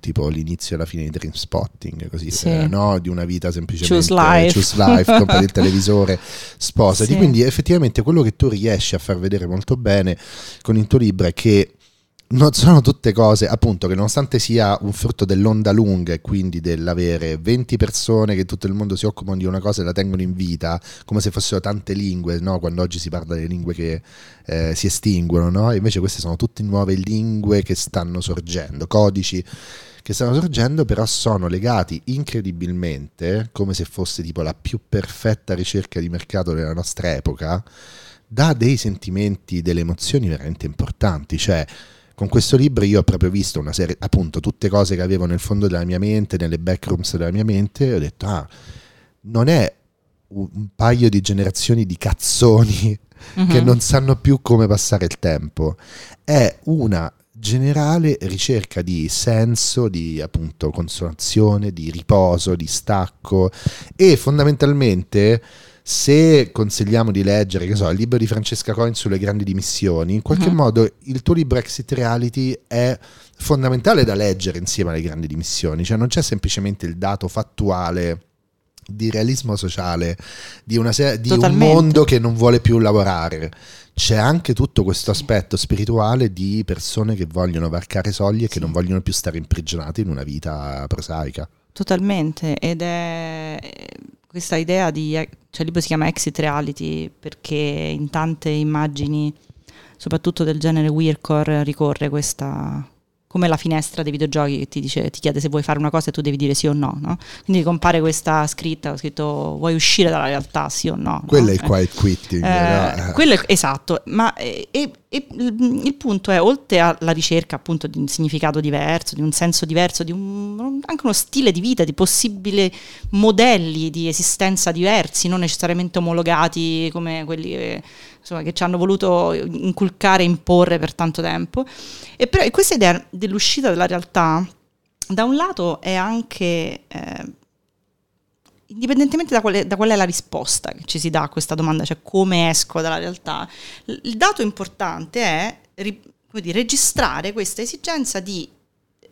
tipo l'inizio e la fine di Dream Spotting, così, Sì. eh, no? Di una vita semplicemente Choose life. choose life, compra il televisore, sposati. Sì. Quindi effettivamente quello che tu riesci a far vedere molto bene con il tuo libro è che non sono tutte cose, appunto, che nonostante sia un frutto dell'onda lunga e quindi dell'avere 20 persone che tutto il mondo si occupano di una cosa e la tengono in vita, come se fossero tante lingue, no? quando oggi si parla delle lingue che eh, si estinguono, no? Invece queste sono tutte nuove lingue che stanno sorgendo, codici che stanno sorgendo, però sono legati incredibilmente, come se fosse tipo la più perfetta ricerca di mercato della nostra epoca, da dei sentimenti, delle emozioni veramente importanti, cioè con questo libro io ho proprio visto una serie, appunto, tutte cose che avevo nel fondo della mia mente, nelle backrooms della mia mente, e ho detto, ah, non è un paio di generazioni di cazzoni che Mhm. non sanno più come passare il tempo, è una generale ricerca di senso, di appunto consolazione, di riposo, di stacco e fondamentalmente se consigliamo di leggere, che so, il libro di Francesca Coin sulle grandi dimissioni, in qualche Mhm. modo il tuo libro Exit Reality è fondamentale da leggere insieme alle grandi dimissioni, cioè non c'è semplicemente il dato fattuale di realismo sociale di, una se- di un mondo che non vuole più lavorare. C'è anche tutto questo aspetto spirituale di persone che vogliono varcare soglie e che non vogliono più stare imprigionate in una vita prosaica. Totalmente, ed è questa idea di, cioè il libro si chiama Exit Reality perché in tante immagini, soprattutto del genere Weircore, ricorre questa come la finestra dei videogiochi che ti dice, ti chiede se vuoi fare una cosa e tu devi dire sì o no, no? Quindi compare questa scritta, ho scritto vuoi uscire dalla realtà, sì o no? Quello no? è il Eh. quiet quitting. Eh, no? quello è- esatto, ma eh, e- e il il punto è, oltre alla ricerca appunto di un significato diverso, di un senso diverso, di un- anche uno stile di vita, di possibili modelli di esistenza diversi, non necessariamente omologati come quelli che, insomma, che ci hanno voluto inculcare e imporre per tanto tempo. E però questa idea dell'uscita dalla realtà, da un lato è anche... eh, indipendentemente da qual, è, da qual è la risposta che ci si dà a questa domanda, cioè come esco dalla realtà, il dato importante è ri- dire, registrare questa esigenza di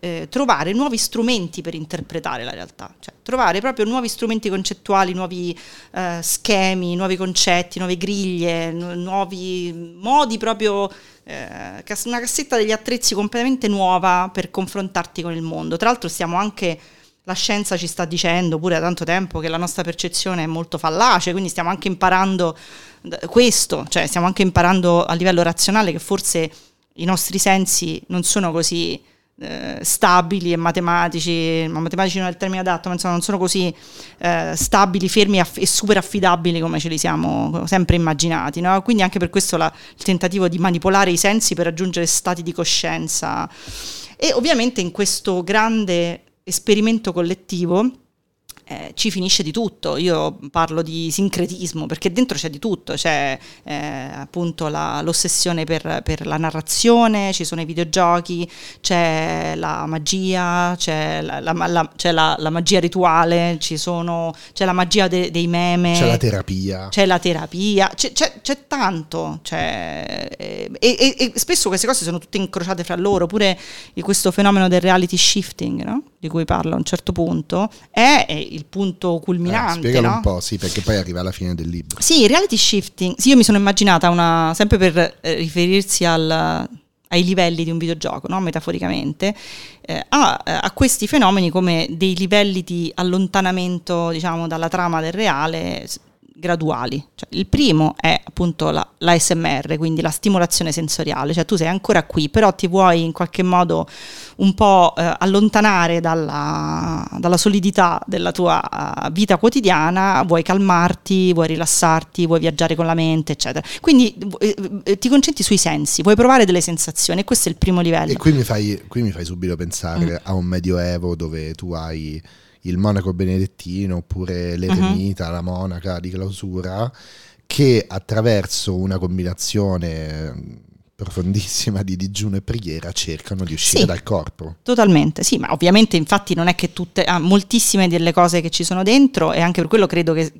eh, trovare nuovi strumenti per interpretare la realtà, cioè trovare proprio nuovi strumenti concettuali, nuovi eh, schemi, nuovi concetti, nuove griglie, nu- nuovi modi proprio, eh, una cassetta degli attrezzi completamente nuova per confrontarti con il mondo. Tra l'altro stiamo anche la scienza ci sta dicendo pure da tanto tempo che la nostra percezione è molto fallace, quindi stiamo anche imparando questo, cioè stiamo anche imparando a livello razionale che forse i nostri sensi non sono così eh, stabili e matematici, ma matematici non è il termine adatto, ma insomma non sono così eh, stabili, fermi aff- e super affidabili come ce li siamo sempre immaginati. no? Quindi anche per questo la- il tentativo di manipolare i sensi per raggiungere stati di coscienza. E ovviamente in questo grande esperimento collettivo eh, ci finisce di tutto. Io parlo di sincretismo perché dentro c'è di tutto, c'è eh, appunto la- l'ossessione per, per la narrazione, ci sono i videogiochi, c'è la magia, c'è la, la- c'è la- magia rituale, ci sono, c'è la magia de- dei meme. C'è la terapia. C'è la terapia, c'è, c'è- c'è tanto, c'è- eh, e, e- e spesso queste cose sono tutte incrociate fra loro, pure questo fenomeno del reality shifting, no? di cui parlo a un certo punto, è, è il punto Eh, culminante. spiegalo no? un po', sì, perché poi arriva alla fine del libro. Sì, reality shifting, sì, io mi sono immaginata una, sempre per eh, riferirsi al- ai livelli di un videogioco, no? metaforicamente, eh, a, a questi fenomeni come dei livelli di allontanamento, diciamo, dalla trama del reale graduali. Cioè, il primo è appunto la, l'ASMR, quindi la stimolazione sensoriale, cioè tu sei ancora qui, però ti vuoi in qualche modo un po' eh, allontanare dalla, dalla solidità della tua eh, vita quotidiana, vuoi calmarti, vuoi rilassarti, vuoi viaggiare con la mente, eccetera. Quindi eh, eh, ti concentri sui sensi, vuoi provare delle sensazioni e questo è il primo livello. E qui mi fai, qui mi fai subito Mm. pensare a un medioevo dove tu hai il monaco benedettino oppure l'eremita, Mhm. la monaca di clausura, che attraverso una combinazione profondissima di digiuno e preghiera cercano di uscire Sì. dal corpo. Totalmente, sì, ma ovviamente infatti non è che tutte, ah, moltissime delle cose che ci sono dentro e anche per quello credo che,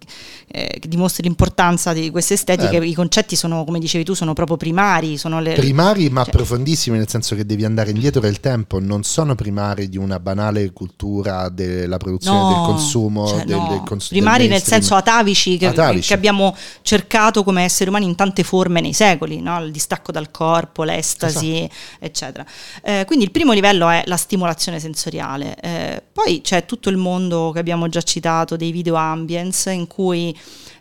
eh, che dimostri l'importanza di queste estetiche, Eh. i concetti sono, come dicevi tu, sono proprio primari, sono le... Primari ma cioè- profondissimi nel senso che devi andare indietro del tempo, non sono primari di una banale cultura della produzione, No, del consumo, cioè, del, no. del cons- del primari nel mainstream. senso atavici che, Atavici. che abbiamo cercato come esseri umani in tante forme nei secoli, no? il distacco dal corpo, l'estasi, Esatto. eccetera. Eh, quindi il primo livello è la stimolazione sensoriale, Eh, poi c'è tutto il mondo che abbiamo già citato dei video ambience in cui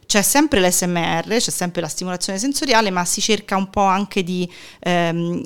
c'è sempre l'SMR, c'è sempre la stimolazione sensoriale, ma si cerca un po' anche di ehm,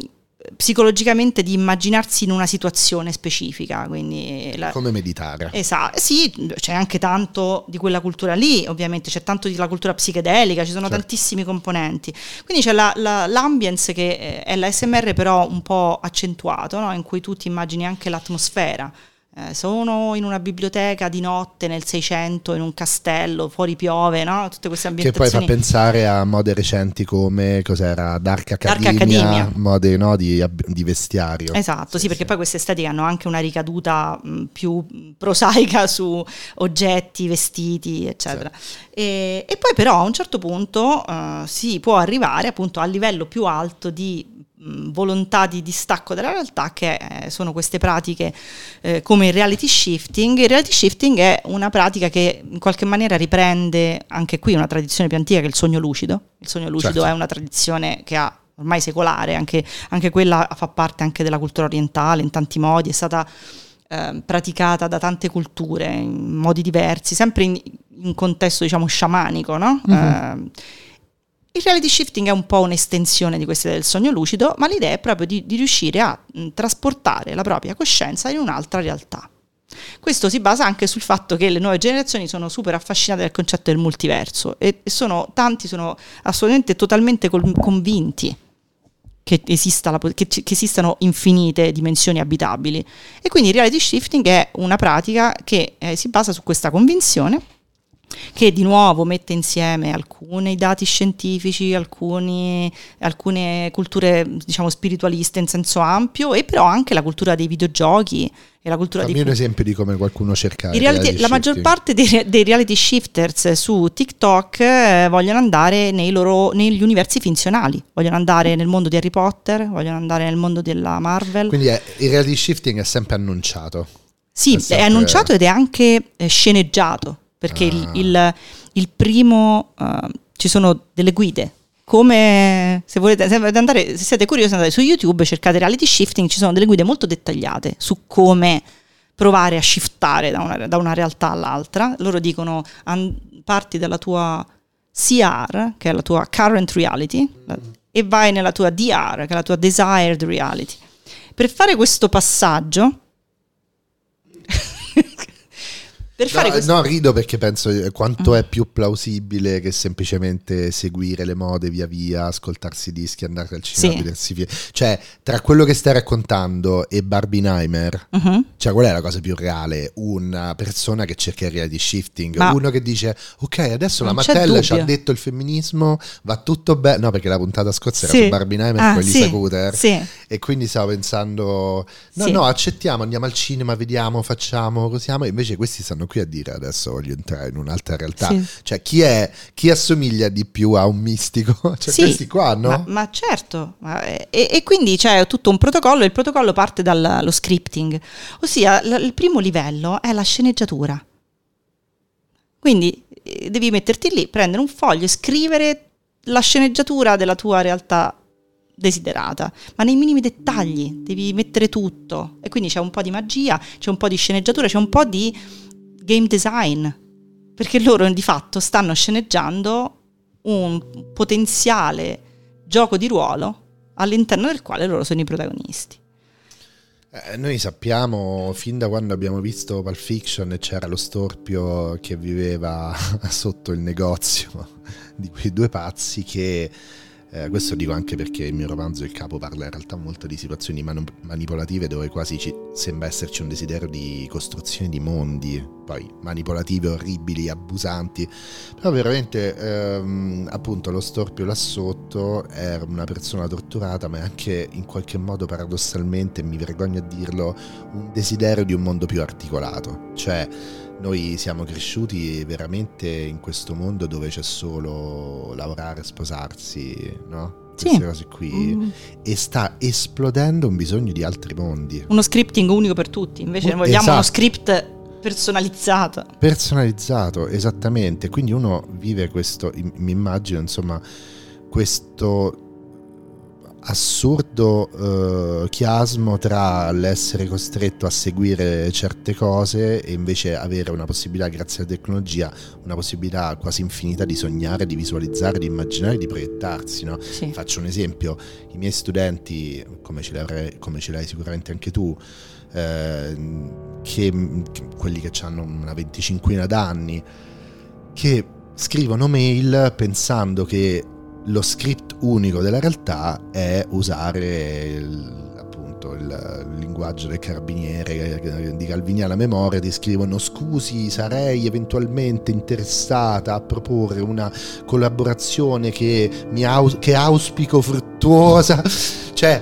psicologicamente di immaginarsi in una situazione specifica, quindi la- Come meditare. Esatto, sì, c'è anche tanto di quella cultura lì, ovviamente, c'è tanto della cultura psichedelica, ci sono Certo. tantissimi componenti. Quindi c'è la- la- l'ambience che è l'ASMR però un po' accentuato, no? in cui tu ti immagini anche l'atmosfera. Eh, sono in una biblioteca di notte nel 600, in un castello, fuori piove, no? tutte queste Che poi fa ambientazioni. pensare a mode recenti come cos'era Dark Academia, Academia. mode no, di, di vestiario. Esatto, sì, perché poi queste estetiche hanno anche una ricaduta mh, più prosaica su oggetti, vestiti, eccetera. E, e poi però a un certo punto eh, si può arrivare appunto al livello più alto di volontà di distacco dalla realtà che eh, sono queste pratiche eh, come il reality shifting. Il reality shifting è una pratica che in qualche maniera riprende anche qui una tradizione più antica che è il sogno lucido. Il sogno lucido Certo. è una tradizione che ha ormai secolare, anche, anche quella fa parte anche della cultura orientale in tanti modi, è stata eh, praticata da tante culture in modi diversi, sempre in, in contesto diciamo sciamanico, no? Mhm. Il reality shifting è un po' un'estensione di queste del sogno lucido, ma l'idea è proprio di, di riuscire a mh, trasportare la propria coscienza in un'altra realtà. Questo si basa anche sul fatto che le nuove generazioni sono super affascinate dal concetto del multiverso e, e sono, tanti sono assolutamente totalmente col- convinti che, esista la che che esistano infinite dimensioni abitabili. E quindi il reality shifting è una pratica che eh, si basa su questa convinzione che di nuovo mette insieme alcuni dati scientifici, alcuni- alcune culture diciamo spiritualiste in senso ampio e però anche la cultura dei videogiochi e la cultura Fammi dei un esempio di come qualcuno cerca i reality- reality la maggior parte dei, dei reality shifters su TikTok eh, vogliono andare nei loro, negli universi finzionali, vogliono andare nel mondo di Harry Potter, vogliono andare nel mondo della Marvel. Quindi è- il reality shifting è sempre annunciato. sì, è è, sempre- annunciato ed è anche eh, sceneggiato, perché il, Ah. il- il primo, eh, ci sono delle guide. Come se volete se andare, se siete curiosi, andate su YouTube, cercate reality shifting, ci sono delle guide molto dettagliate su come provare a shiftare da una, da una realtà all'altra. Loro dicono an- parti dalla tua CR, che è la tua current reality, la- e vai nella tua DR, che è la tua desired reality. Per fare questo passaggio, per fare No, questo no, rido perché penso eh, quanto è più plausibile che semplicemente seguire le mode via via, ascoltarsi i dischi, andare al cinema, Sì. vedersi film. Cioè, tra quello che stai raccontando e Barbenheimer, Mhm. cioè qual è la cosa più reale? Una persona che cerca il reality shifting, Ma- uno che dice ok, adesso la Non c'è Mattel ci ha detto il femminismo, va tutto bene. No, perché la puntata scorsa Sì. era su Barbenheimer Ah, con Lisa sì, Cutter. sì. E quindi stavo pensando, no, no, accettiamo, andiamo al cinema, vediamo, facciamo, cosiamo. E invece questi stanno qui a dire adesso voglio entrare in un'altra realtà. Sì. Cioè, chi è, chi assomiglia di più a un mistico? Cioè, Sì, questi qua, no? Ma, ma certo, ma- e, e quindi c'è tutto un protocollo il protocollo parte dallo scripting, ossia l- il primo livello è la sceneggiatura. Quindi eh, devi metterti lì, prendere un foglio e scrivere la sceneggiatura della tua realtà desiderata, ma nei minimi dettagli, devi mettere tutto. E quindi c'è un po' di magia, c'è un po' di sceneggiatura, c'è un po' di game design, perché loro di fatto stanno sceneggiando un potenziale gioco di ruolo all'interno del quale loro sono i protagonisti. Eh, noi sappiamo fin da quando abbiamo visto Pulp Fiction c'era lo storpio che viveva sotto il negozio di quei due pazzi che Eh, questo dico anche perché il mio romanzo Il capo parla in realtà molto di situazioni manu- manipolative dove quasi ci sembra esserci un desiderio di costruzione di mondi, poi manipolative, orribili, abusanti, però veramente ehm, appunto lo storpio là sotto era una persona torturata ma è anche in qualche modo paradossalmente, mi vergogno a dirlo, un desiderio di un mondo più articolato, cioè noi siamo cresciuti veramente in questo mondo dove c'è solo lavorare, sposarsi, no? Queste Sì. cose qui. Mm. E sta esplodendo un bisogno di altri mondi. Uno scripting unico per tutti, invece Uh, vogliamo uno esatto. script personalizzato. Personalizzato, esattamente. Quindi uno vive questo, mi immagino, insomma, questo assurdo eh, chiasmo tra l'essere costretto a seguire certe cose e invece avere una possibilità, grazie alla tecnologia, una possibilità quasi infinita di sognare, di visualizzare, di immaginare, di proiettarsi, no? Sì. Faccio un esempio, i miei studenti, come ce l'hai, come ce l'hai sicuramente anche tu, eh, che, che- quelli che hanno una venticinquina d'anni, che scrivono mail pensando che lo script unico della realtà è usare il, appunto il, il linguaggio del carabiniere eh, di Calviniana memoria ti scrivono scusi sarei eventualmente interessata a proporre una collaborazione che, aus- che auspico fruttuosa cioè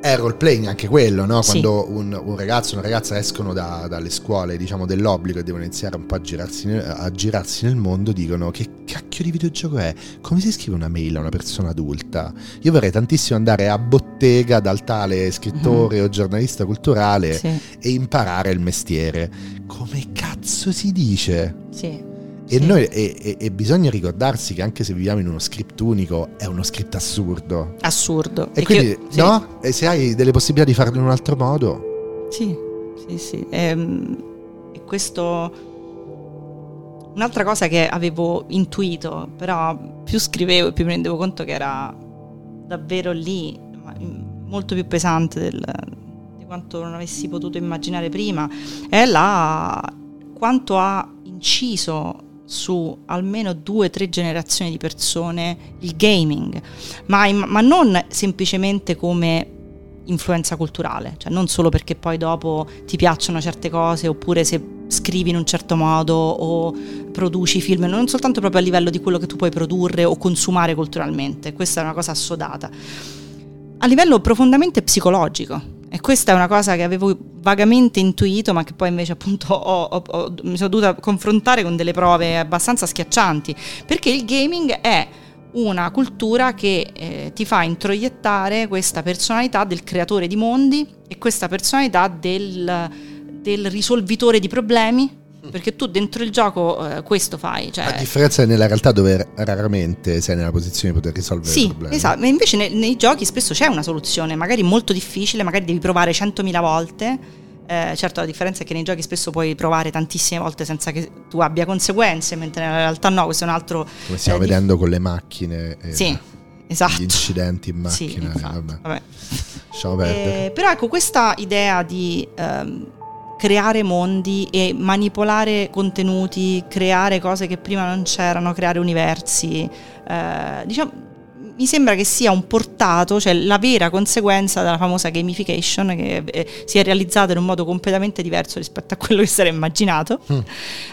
è role playing anche quello, no? Sì. Quando un, un ragazzo e una ragazza escono da- dalle scuole, diciamo, dell'obbligo e devono iniziare un po' a girarsi, nel, a girarsi nel mondo, dicono che cacchio di videogioco è? Come si scrive una mail a una persona adulta? Io vorrei tantissimo andare a bottega dal tale scrittore o giornalista culturale Sì, e imparare il mestiere. Come cazzo si dice? sì. E, sì. noi- e- e- e bisogna ricordarsi che anche se viviamo in uno script unico, è uno script assurdo. Assurdo. E quindi, sì. no? E se hai delle possibilità di farlo in un altro modo, Sì, sì, sì. Ehm, E questo... Un'altra cosa che avevo intuito, però più scrivevo e più mi rendevo conto che era davvero lì, molto più pesante del- di quanto non avessi potuto immaginare prima, è la, quanto ha inciso su almeno due o tre generazioni di persone il gaming, ma, ma non semplicemente come influenza culturale, cioè non solo perché poi dopo ti piacciono certe cose oppure se scrivi in un certo modo o produci film, non soltanto proprio a livello di quello che tu puoi produrre o consumare culturalmente, questa è una cosa assodata, a livello profondamente psicologico. E questa è una cosa che avevo vagamente intuito, ma che poi invece appunto ho- ho- ho- mi sono dovuta confrontare con delle prove abbastanza schiaccianti, perché il gaming è una cultura che eh, ti fa introiettare questa personalità del creatore di mondi e questa personalità del, del risolvitore di problemi, perché tu dentro il gioco eh, questo fai. Cioè, a differenza nella realtà dove raramente sei nella posizione di poter risolvere sì, i problemi. esatto, ma invece nei, nei giochi spesso c'è una soluzione, magari molto difficile, magari devi provare 100.000 volte. Eh, certo, la differenza è che nei giochi spesso puoi provare tantissime volte senza che tu abbia conseguenze, mentre nella realtà no, questo è un altro... Come stiamo eh, di- vedendo con le macchine e Sì, esatto. gli incidenti in Sì, macchina. infatti, vabbè. vabbè. Lasciamo perdere. Eh, però ecco, questa idea di ehm, creare mondi e manipolare contenuti, creare cose che prima non c'erano, creare universi, eh, diciamo, mi sembra che sia un portato, cioè la vera conseguenza della famosa gamification che eh, si è realizzata in un modo completamente diverso rispetto a quello che si era immaginato Mm.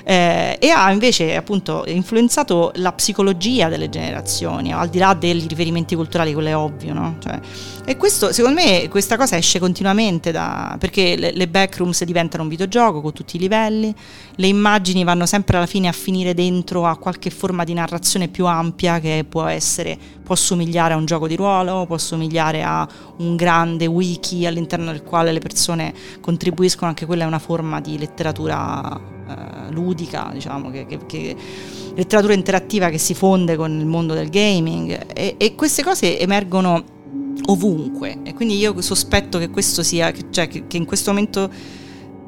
eh, e ha invece appunto influenzato la psicologia delle generazioni, al di là dei riferimenti culturali, quello è ovvio, no? Cioè, e questo, secondo me, questa cosa esce continuamente da. perché le, le backrooms diventano un videogioco con tutti i livelli, le immagini vanno sempre alla fine a finire dentro a qualche forma di narrazione più ampia che può essere, può somigliare a un gioco di ruolo, può somigliare a un grande wiki all'interno del quale le persone contribuiscono, anche quella è una forma di letteratura eh, ludica, diciamo, che, che- che- letteratura interattiva che si fonde con il mondo del gaming. E, e queste cose emergono ovunque. E quindi io sospetto che questo sia, cioè che, che in questo momento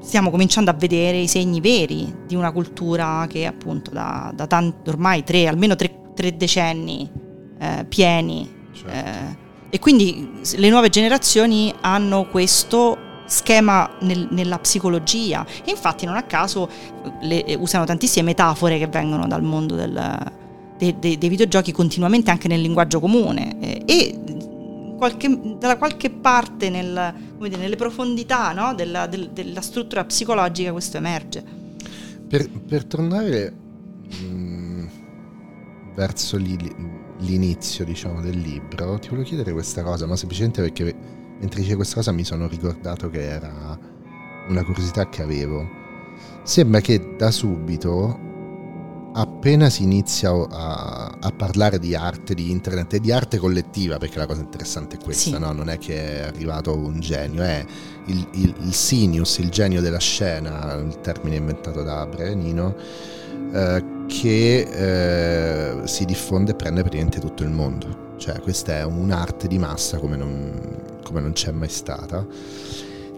stiamo cominciando a vedere i segni veri di una cultura che appunto da, da tanti, ormai tre, almeno tre, tre decenni eh, pieni Certo. eh, e quindi le nuove generazioni hanno questo schema nel- nella psicologia e infatti non a caso le- eh, usano tantissime metafore che vengono dal mondo del, de, de, dei videogiochi continuamente anche nel linguaggio comune eh, e qualche, da qualche parte nel, dire, nelle profondità no? della, del, della, struttura psicologica questo emerge. Per, per tornare mh, mm, verso l'inizio diciamo, del libro, ti volevo chiedere questa cosa, ma semplicemente perché mentre dicevo questa cosa mi sono ricordato che era una curiosità che avevo. Sembra che da subito appena si inizia a, a, parlare di arte, di internet e di arte collettiva, perché la cosa interessante è questa, sì. no? non è che è arrivato un genio, è il, il, il Sinius, il genio della scena, il termine inventato da Brianino, eh, che eh, si diffonde e prende praticamente tutto il mondo. Cioè questa è un'arte di massa come non, come non c'è mai stata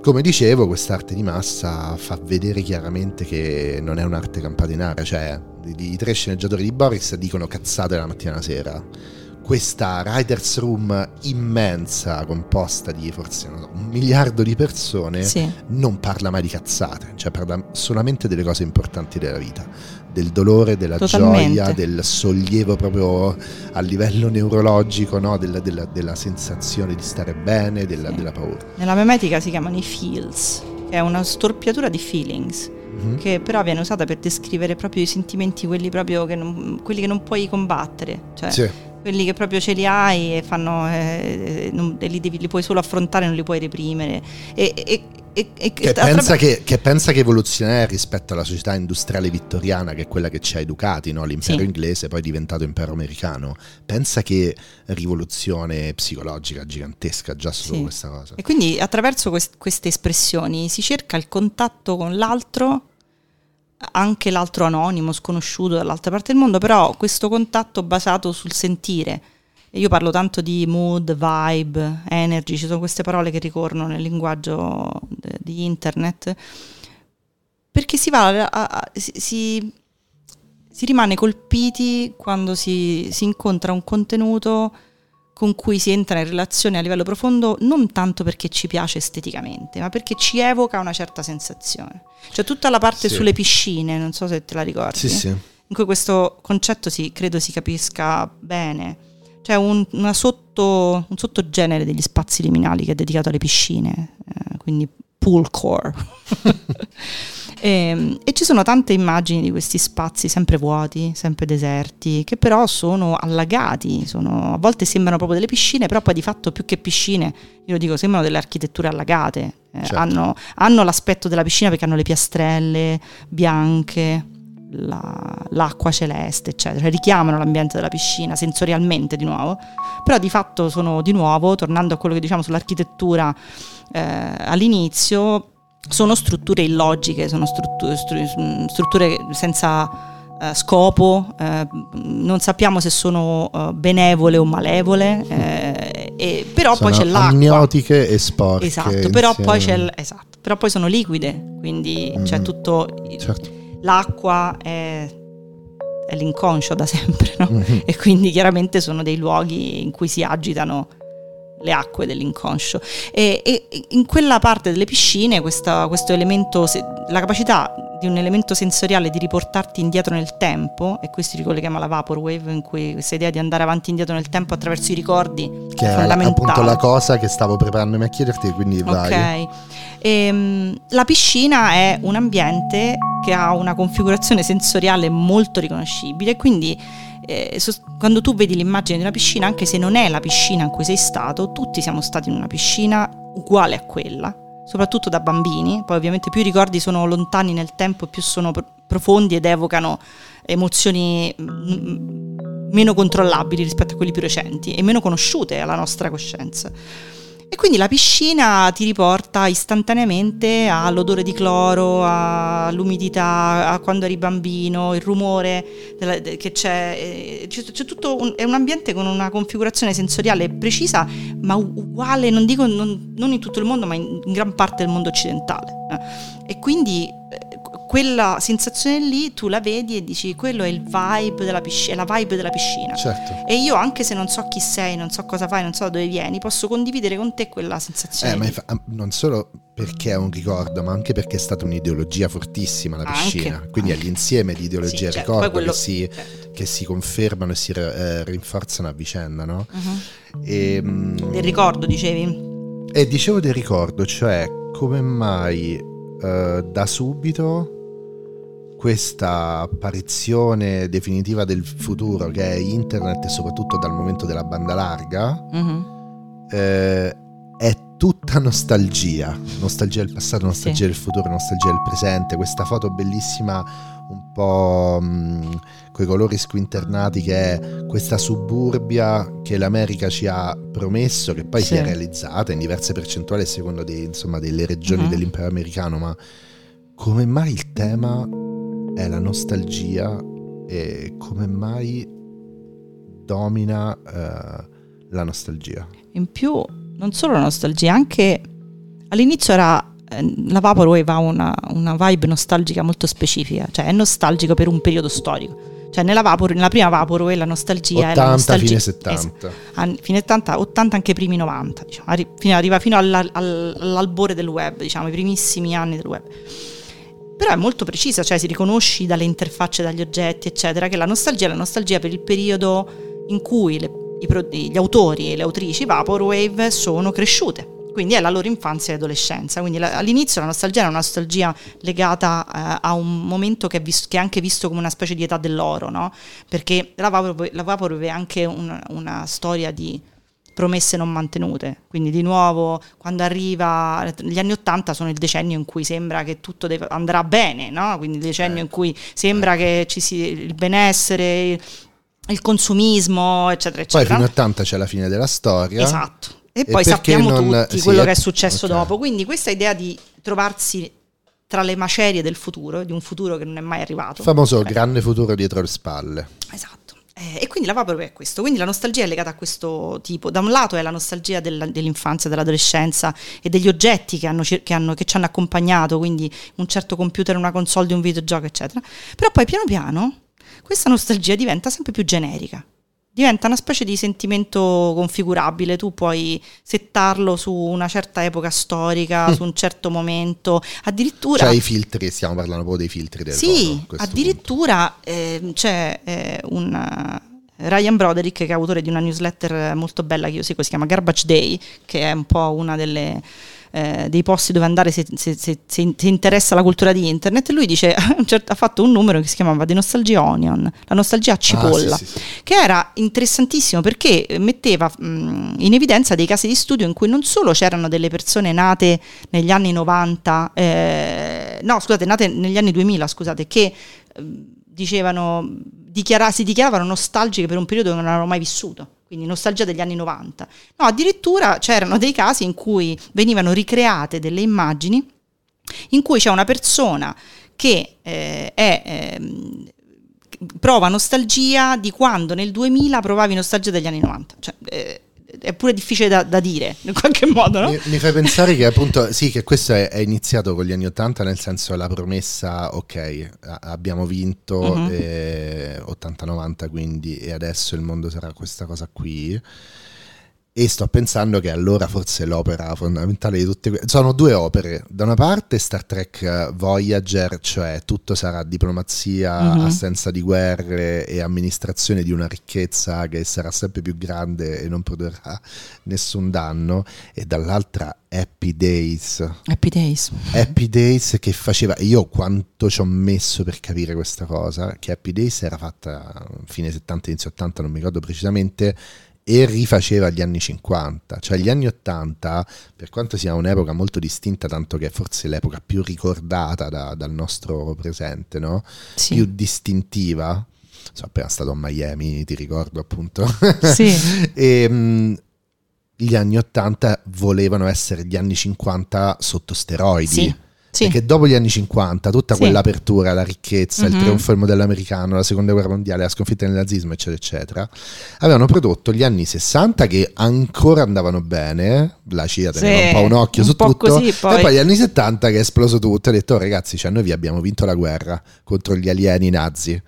come dicevo, quest'arte di massa fa vedere chiaramente che non è un'arte campata in aria, cioè i tre sceneggiatori di Boris dicono cazzate la mattina e la sera. Questa writer's room immensa, composta di forse so, un miliardo di persone, sì. non parla mai di cazzate, cioè parla solamente delle cose importanti della vita del dolore, della Totalmente. gioia, del sollievo proprio a livello neurologico, no? della, della, della, sensazione di stare bene, della, sì. della, paura. Nella memetica si chiamano i feels, che è una storpiatura di feelings. Mm-hmm. Che però viene usata per descrivere proprio i sentimenti, quelli, proprio che non, quelli che non puoi combattere. Cioè, sì quelli che proprio ce li hai e, fanno, eh, non, e li, devi, li, puoi solo affrontare, non li puoi reprimere. E, e, e, e che, pensa che, che, pensa che evoluzionare rispetto alla società industriale vittoriana, che è quella che ci ha educati, no? l'impero sì. inglese poi è diventato impero americano, pensa che rivoluzione psicologica gigantesca già solo sì. questa cosa. E quindi attraverso quest- queste espressioni si cerca il contatto con l'altro, anche l'altro anonimo, sconosciuto dall'altra parte del mondo, però questo contatto basato sul sentire. Io parlo tanto di mood, vibe, energy, ci sono queste parole che ricorrono nel linguaggio di internet, perché si, va a, a, si, si, rimane colpiti quando si, si incontra un contenuto con cui si entra in relazione a livello profondo non tanto perché ci piace esteticamente, ma perché ci evoca una certa sensazione. Cioè tutta la parte sì. sulle piscine, non so se te la ricordi, sì, sì. in cui questo concetto si, credo si capisca bene c'è un, sotto, un sottogenere degli spazi liminali che è dedicato alle piscine, eh, quindi pool core. e, ehm, e, ci sono tante immagini di questi spazi sempre vuoti, sempre deserti, che però sono allagati, sono, a volte sembrano proprio delle piscine, però poi di fatto più che piscine, io lo dico, sembrano delle architetture allagate. Eh, certo. hanno, hanno l'aspetto della piscina perché hanno le piastrelle bianche la, l'acqua celeste, eccetera, cioè, richiamano l'ambiente della piscina sensorialmente di nuovo, però di fatto sono di nuovo, tornando a quello che diciamo sull'architettura eh, all'inizio, sono strutture illogiche, sono strutture, strutture senza eh, scopo, eh, non sappiamo se sono uh, benevole o malevole, eh, e, però sono poi c'è l'acqua. Amniotiche e sporche. Esatto, però poi, c'è, esatto, però poi sono liquide, quindi mm. c'è tutto... Certo l'acqua è, è l'inconscio da sempre, no? mm-hmm. E quindi chiaramente sono dei luoghi in cui si agitano le acque dell'inconscio. E, e in quella parte delle piscine questa, questo elemento, la capacità di un elemento sensoriale di riportarti indietro nel tempo, e questo si ricolleghiamo alla Vaporwave, in cui questa idea di andare avanti e indietro nel tempo attraverso i ricordi, che è, appunto la cosa che stavo preparandomi a chiederti, quindi vai. Ok. Ehm, la piscina è un ambiente che ha una configurazione sensoriale molto riconoscibile, quindi eh, quando tu vedi l'immagine di una piscina, anche se non è la piscina in cui sei stato, tutti siamo stati in una piscina uguale a quella, soprattutto da bambini, poi ovviamente più i ricordi sono lontani nel tempo, più sono profondi ed evocano emozioni m- meno controllabili rispetto a quelli più recenti e meno conosciute alla nostra coscienza. E quindi la piscina ti riporta istantaneamente all'odore di cloro, all'umidità, a quando eri bambino, il rumore della, che c'è. Eh, c'è, c'è un, è un ambiente con una configurazione sensoriale precisa, ma uguale, non dico non, non in tutto il mondo, ma in, in gran parte del mondo occidentale. Eh. E quindi eh, quella sensazione lì tu la vedi e dici quello è il vibe della piscina, è la vibe della piscina. Certo. E io anche se non so chi sei, non so cosa fai, non so da dove vieni, posso condividere con te quella sensazione. Eh, ma ah, non solo perché è un ricordo, ma anche perché è stata un'ideologia fortissima la Anche, piscina. Quindi anche. è l'insieme di ideologie Sì, e certo, ricordo quello- che, si, certo. che si confermano e si eh, rinforzano a vicenda, no? Mhm. E, mm, Del ricordo, dicevi? E dicevo del ricordo, cioè come mai eh, da subito questa apparizione definitiva del futuro che è internet e soprattutto dal momento della banda larga Mhm. eh, è tutta nostalgia, nostalgia del passato, nostalgia Sì. del futuro, nostalgia del presente, questa foto bellissima un po' con i colori squinternati che è questa suburbia che l'America ci ha promesso, che poi si Sì. è realizzata in diverse percentuali a seconda dei- insomma, delle regioni Mhm. dell'impero americano, ma come mai il tema è la nostalgia e come mai domina eh, la nostalgia? In più, non solo la nostalgia, anche all'inizio era eh, la Vaporwave ha una, una vibe nostalgica molto specifica, cioè è nostalgico per un periodo storico. Cioè nella, Vapor, nella prima Vaporwave la nostalgia è la 80, nostalgia fine es- 70. anni- fine 80, 80 anche i primi 90, diciamo. Arri- fino- arriva fino alla- al- all'albore del web, diciamo, i primissimi anni del web. Però è molto precisa, cioè si riconosci dalle interfacce, dagli oggetti, eccetera, che la nostalgia è la nostalgia per il periodo in cui le- i gli autori e le autrici Vaporwave sono cresciute. Quindi è la loro infanzia e adolescenza. Quindi la- all'inizio la nostalgia è una nostalgia legata eh, a un momento che è, vis- che è anche visto come una specie di età dell'oro, no? Perché la Vaporwave, la Vaporwave è anche un- una storia di promesse non mantenute. Quindi di nuovo, quando arriva gli anni Ottanta sono il decennio in cui sembra che tutto deve- andrà bene, no? Quindi il decennio in cui sembra che ci sia il benessere, il, il consumismo, eccetera, Poi eccetera. fino a 80 c'è la fine della storia. Esatto. E, E poi sappiamo non- tutti sì, quello che è successo ok. dopo. Quindi questa idea di trovarsi tra le macerie del futuro, di un futuro che non è mai arrivato. Il famoso Ok. grande futuro dietro le spalle. Esatto. Eh, e quindi la Vaporwave è questo. Quindi la nostalgia è legata a questo tipo. Da un lato è la nostalgia della- dell'infanzia, dell'adolescenza e degli oggetti che, hanno, che hanno- che ci hanno accompagnato, quindi un certo computer, una console di un videogioco, eccetera. Però poi piano piano questa nostalgia diventa sempre più generica. Diventa una specie di sentimento configurabile, tu puoi settarlo su una certa epoca storica, su un certo momento, addirittura... Cioè i filtri, stiamo parlando proprio dei filtri del Sì, questo addirittura ehm, c'è eh, un eh, Ryan Broderick che è autore di una newsletter molto bella che io seguo, si chiama Garbage Day, che è un po' una delle eh, dei posti dove andare se, se- se- se interessa la cultura di internet e lui dice ha fatto un numero che si chiamava The Nostalgia Onion la nostalgia. Ah, cipolla sì, sì, sì. che era interessantissimo perché metteva mh, in evidenza dei casi di studio in cui non solo c'erano delle persone nate negli anni 90, eh, no scusate, nate negli anni 2000, scusate, che eh, dicevano, dichiara- si dichiaravano nostalgiche per un periodo che non avevano mai vissuto. Quindi nostalgia degli anni 90. No, addirittura c'erano dei casi in cui venivano ricreate delle immagini in cui c'è una persona che eh, è, ehm, prova nostalgia di quando nel 2000 provavi nostalgia degli anni 90. Cioè, eh, è pure difficile da, da dire in qualche modo, no? Mi, mi fai pensare che appunto sì, che questo è, è iniziato con gli anni Ottanta, nel senso la promessa, ok, a- abbiamo vinto Mhm. eh, 80-90 quindi e adesso il mondo sarà questa cosa qui. E sto pensando che allora forse l'opera fondamentale di tutte queste sono due opere. Da una parte Star Trek Voyager, cioè tutto sarà diplomazia, Mhm. assenza di guerre e amministrazione di una ricchezza che sarà sempre più grande e non produrrà nessun danno. E dall'altra Happy Days. Happy Days. Happy Days che faceva, io quanto ci ho messo per capire questa cosa, che Happy Days era fatta fine 70, inizio 80, non mi ricordo precisamente, e rifaceva gli anni 50, cioè gli anni 80, per quanto sia un'epoca molto distinta, tanto che è forse l'epoca più ricordata da- dal nostro presente, no? Sì. più distintiva. Sono appena stato a Miami, ti ricordo appunto. Sì. e, mh, gli anni 80 volevano essere gli anni 50 sotto steroidi. Sì. Sì. Perché dopo gli anni 50, tutta Sì. quell'apertura, la ricchezza, il Mhm. trionfo del modello americano, la seconda guerra mondiale, la sconfitta del nazismo, eccetera, eccetera, avevano prodotto gli anni 60 che ancora andavano bene, la CIA teneva Sì, un po' un occhio un su tutto, così, e poi- poi gli anni 70 che è esploso tutto, e ha detto, "Oh, ragazzi, cioè, noi vi abbiamo vinto la guerra contro gli alieni nazi.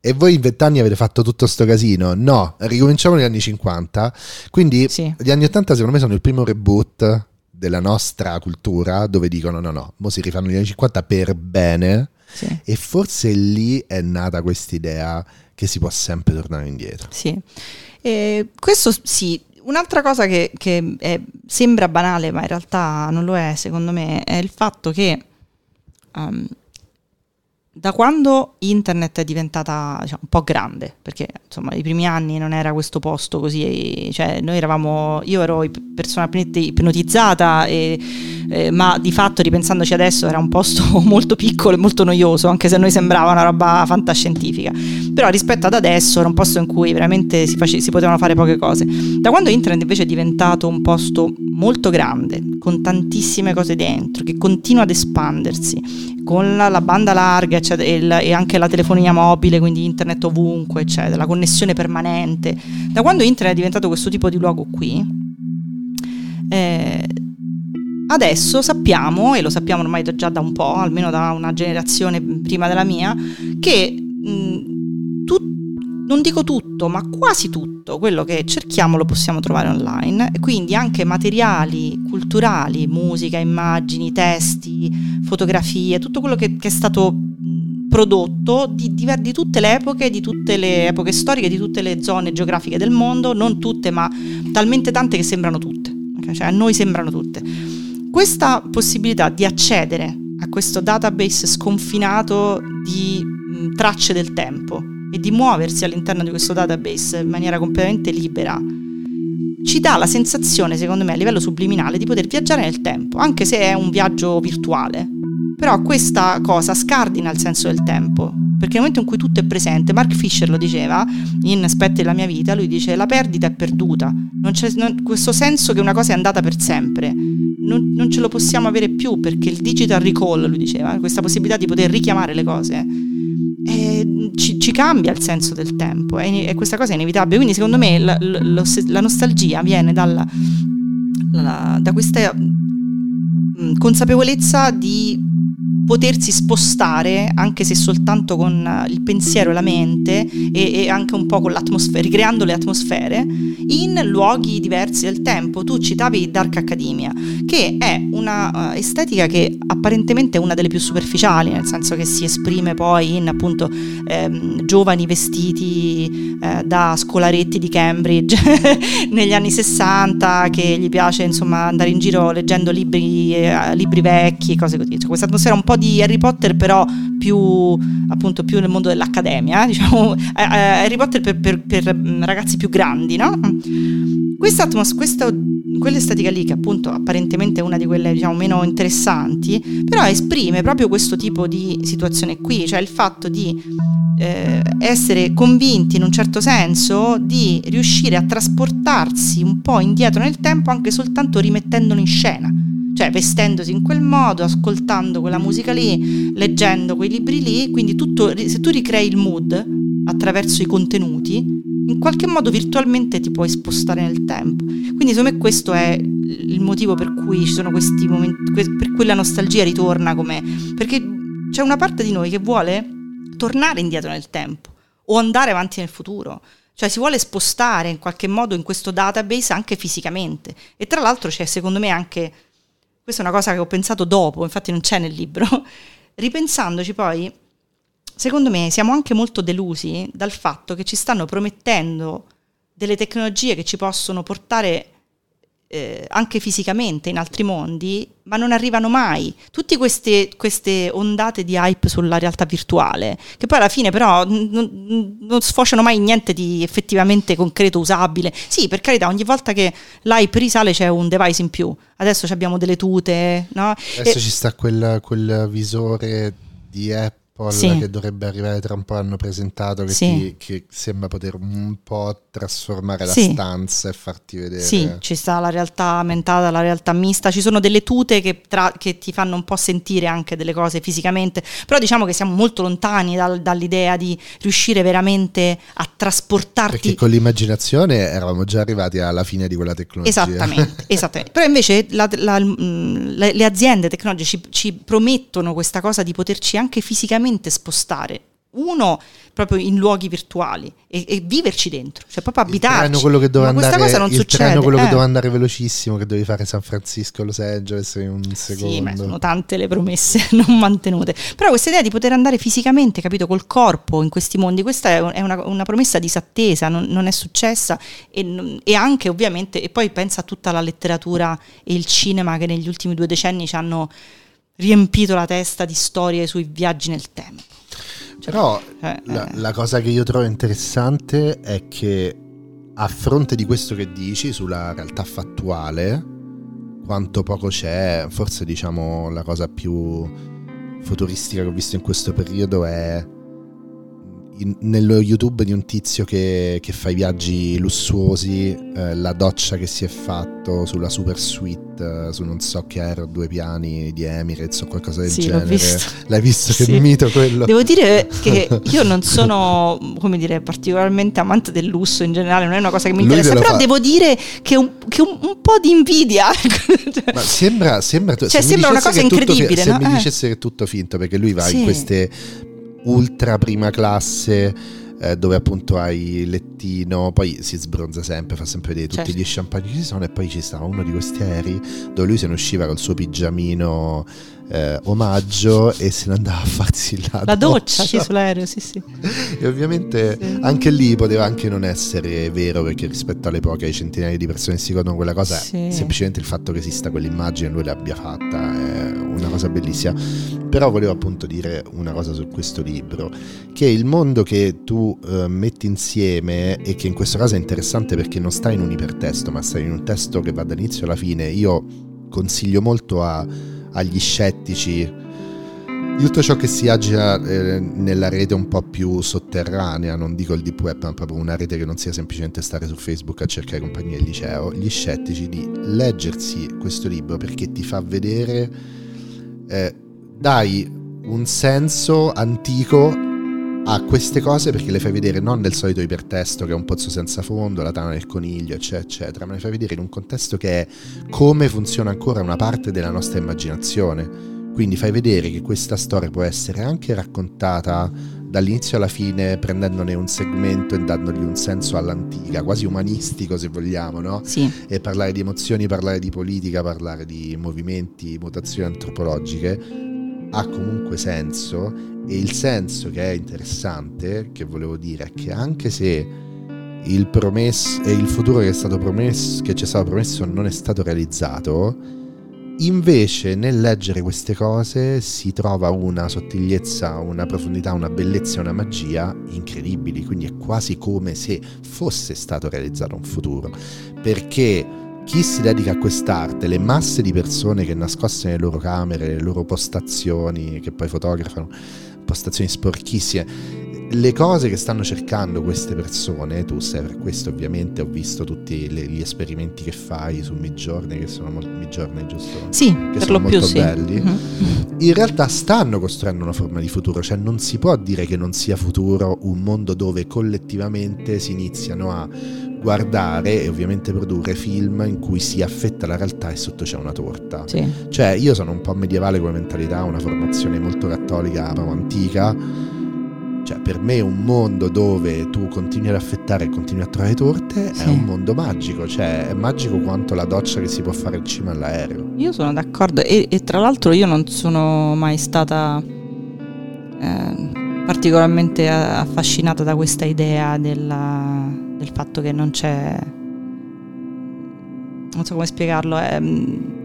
E voi in vent'anni avete fatto tutto sto casino? No, ricominciamo negli anni 50. Quindi Sì. gli anni 80 secondo me sono il primo reboot della nostra cultura dove dicono no no, mo si rifanno gli anni 50 per bene Sì. e forse lì è nata quest'idea che si può sempre tornare indietro. Sì. E questo sì, un'altra cosa che, che è- sembra banale, ma in realtà non lo è, secondo me, è il fatto che um, da quando internet è diventata diciamo, un po' grande, perché insomma i primi anni non era questo posto così, cioè noi eravamo, io ero personalmente ipnotizzata, e, eh, ma di fatto ripensandoci adesso era un posto molto piccolo e molto noioso, anche se a noi sembrava una roba fantascientifica però rispetto ad adesso era un posto in cui veramente si, face- si potevano fare poche cose. Da quando internet invece è diventato un posto molto grande, con tantissime cose dentro, che continua ad espandersi, con la, la banda larga eccetera, e, il- e anche la telefonia mobile, quindi internet ovunque, eccetera, la connessione permanente, da quando internet è diventato questo tipo di luogo qui, eh, adesso sappiamo, e lo sappiamo ormai già da un po', almeno da una generazione prima della mia, che mh, non dico tutto, ma quasi tutto quello che cerchiamo lo possiamo trovare online, quindi anche materiali culturali, musica, immagini, testi, fotografie, tutto quello che, che è stato prodotto di, di- di tutte le epoche, di tutte le epoche storiche, di tutte le zone geografiche del mondo, non tutte, ma talmente tante che sembrano tutte, ok? cioè a noi sembrano tutte. Questa possibilità di accedere a questo database sconfinato di mh, tracce del tempo e di muoversi all'interno di questo database in maniera completamente libera ci dà la sensazione, secondo me, a livello subliminale di poter viaggiare nel tempo, anche se è un viaggio virtuale. Però questa cosa scardina il senso del tempo, perché nel momento in cui tutto è presente, Mark Fisher lo diceva in Aspetti della mia vita, lui dice la perdita è perduta, non c'è non- questo senso che una cosa è andata per sempre, non, non ce lo possiamo avere più perché il digital recall, lui diceva, questa possibilità di poter richiamare le cose, eh, ci, ci cambia il senso del tempo e, e questa cosa è inevitabile. Quindi secondo me la, la- la nostalgia viene dalla, la- da questa consapevolezza di potersi spostare anche se soltanto con eh, il pensiero e la mente e, e anche un po' con l'atmosfera, ricreando le atmosfere in luoghi diversi del tempo. Tu citavi Dark Academia, che è una eh, estetica che apparentemente è una delle più superficiali, nel senso che si esprime poi in appunto ehm, giovani vestiti eh, da scolaretti di Cambridge negli anni 60 che gli piace insomma andare in giro leggendo libri, eh, libri vecchi cose così. Cioè, questa atmosfera un po' di Harry Potter però più appunto più nel mondo dell'accademia, eh, diciamo eh, eh, Harry Potter per, per- per, mm, ragazzi più grandi, no? Questa, atmos- questa quell'estetica lì che appunto apparentemente è una di quelle diciamo meno interessanti, però esprime proprio questo tipo di situazione qui, cioè il fatto di eh, essere convinti in un certo senso di riuscire a trasportarsi un po' indietro nel tempo anche soltanto rimettendolo in scena. Cioè vestendosi in quel modo, ascoltando quella musica lì, leggendo quei libri lì, quindi tutto, se tu ricrei il mood attraverso i contenuti, in qualche modo virtualmente ti puoi spostare nel tempo. Quindi secondo me questo è il motivo per cui ci sono questi momenti, per cui la nostalgia ritorna come... perché c'è una parte di noi che vuole tornare indietro nel tempo o andare avanti nel futuro. Cioè si vuole spostare in qualche modo in questo database anche fisicamente. E tra l'altro c'è secondo me anche, questa è una cosa che ho pensato dopo, infatti non c'è nel libro, ripensandoci poi, secondo me siamo anche molto delusi dal fatto che ci stanno promettendo delle tecnologie che ci possono portare eh, anche fisicamente in altri mondi, ma non arrivano mai. Tutte queste, queste ondate di hype sulla realtà virtuale, che poi alla fine però n- n- non sfociano mai niente di effettivamente concreto, usabile. Sì, per carità, ogni volta che l'hype risale c'è un device in più. Adesso abbiamo delle tute, no? Adesso E- ci sta quel, quel visore di Apple Sì. che dovrebbe arrivare tra un po' hanno presentato che, Sì. ti- che sembra poter un po' trasformare la Sì. stanza e farti vedere. Sì, ci sta la realtà aumentata, la realtà mista, ci sono delle tute che, tra- che ti fanno un po' sentire anche delle cose fisicamente, però diciamo che siamo molto lontani dal- dall'idea di riuscire veramente a trasportarti Perché con l'immaginazione eravamo già arrivati alla fine di quella tecnologia. Esattamente, esattamente. Però invece la- la- mm, le, le aziende tecnologiche ci, ci promettono questa cosa di poterci anche fisicamente spostare. Uno proprio in luoghi virtuali e, e viverci dentro, cioè proprio Il abitarci. treno, quello che doveva andare, cosa non il succede. treno, quello che eh. doveva andare velocissimo, che dovevi fare San Francisco, Los Angeles in un secondo. Sì, ma sono tante le promesse non mantenute. Però questa idea di poter andare fisicamente, capito, col corpo in questi mondi, questa è un- è una, una promessa disattesa, non, non è successa e, e anche ovviamente, e poi pensa a tutta la letteratura e il cinema che negli ultimi due decenni ci hanno riempito la testa di storie sui viaggi nel tempo. Cioè, Però eh, la, eh, la cosa che io trovo interessante è che a fronte di questo che dici sulla realtà fattuale, quanto poco c'è, forse diciamo la cosa più futuristica che ho visto in questo periodo è in- nello YouTube di un tizio che, che fa i viaggi lussuosi, eh, la doccia che si è fatto sulla super suite, eh, su non so che aereo, due piani di Emirates o qualcosa del Sì, genere. visto. L'hai visto che Sì. mito quello? Devo dire che io non sono, come dire, particolarmente amante del lusso in generale, non è una cosa che mi Lui interessa, però fa- devo dire che un, che un- un po' di invidia. Cioè, Ma sembra, sembra, Cioè, sembra una cosa è tutto incredibile, se no? mi Eh. dicesse che è tutto finto, perché lui va Sì. in queste ultra prima classe eh, dove appunto hai il lettino, poi si sbronza sempre, fa sempre vedere tutti Certo. gli champagne che ci sono e poi ci stava uno di questi aerei dove lui se ne usciva col suo pigiamino eh, omaggio e se ne andava a farsi la, La doccia, sì, sull'aereo, sì, sì. e ovviamente Sì. anche lì poteva anche non essere vero perché rispetto alle poche centinaia di persone che si godono quella cosa, Sì. semplicemente il fatto che esista quell'immagine lui l'abbia fatta è una cosa bellissima. Però volevo appunto dire una cosa su questo libro, che il mondo che tu eh, metti insieme e che in questo caso è interessante perché non sta in un ipertesto, ma sta in un testo che va dall'inizio alla fine, io consiglio molto a- agli scettici di tutto ciò che si agita eh, nella rete un po' più sotterranea, non dico il deep web, ma proprio una rete che non sia semplicemente stare su Facebook a cercare compagnie del liceo, gli scettici di leggersi questo libro perché ti fa vedere, eh, dai un senso antico a queste cose perché le fai vedere non nel solito ipertesto che è un pozzo senza fondo, la tana del coniglio, eccetera, eccetera, ma le fai vedere in un contesto che è come funziona ancora una parte della nostra immaginazione. Quindi fai vedere che questa storia può essere anche raccontata dall'inizio alla fine, prendendone un segmento e dandogli un senso all'antica, quasi umanistico se vogliamo, no? Sì, E parlare di emozioni, parlare di politica, parlare di movimenti, mutazioni antropologiche ha comunque senso e il senso che è interessante, che volevo dire, è che anche se il, promesso, e il futuro che, è stato promesso, che ci è stato promesso non è stato realizzato, invece nel leggere queste cose si trova una sottigliezza, una profondità, una bellezza e una magia incredibili, quindi è quasi come se fosse stato realizzato un futuro, perché chi si dedica a quest'arte, le masse di persone che nascoste nelle loro camere, le loro postazioni, che poi fotografano, postazioni sporchissime, le cose che stanno cercando queste persone, tu sai per questo ovviamente ho visto tutti le- gli esperimenti che fai su Midjourney, che sono molto Midjourney, giusto? sì Che per sono lo più molto sì. belli. Mhm. in realtà stanno costruendo una forma di futuro, cioè non si può dire che non sia futuro un mondo dove collettivamente si iniziano a guardare e ovviamente produrre film in cui si affetta la realtà e sotto c'è una torta. Sì. Cioè io sono un po' medievale come mentalità, una formazione molto cattolica, proprio antica. Cioè per me un mondo dove tu continui ad affettare e continui a trovare torte Sì. è un mondo magico, cioè è magico quanto la doccia che si può fare in cima all'aereo. Io sono d'accordo e, e tra l'altro io non sono mai stata eh, particolarmente affascinata da questa idea della- del fatto che non c'è non so come spiegarlo di,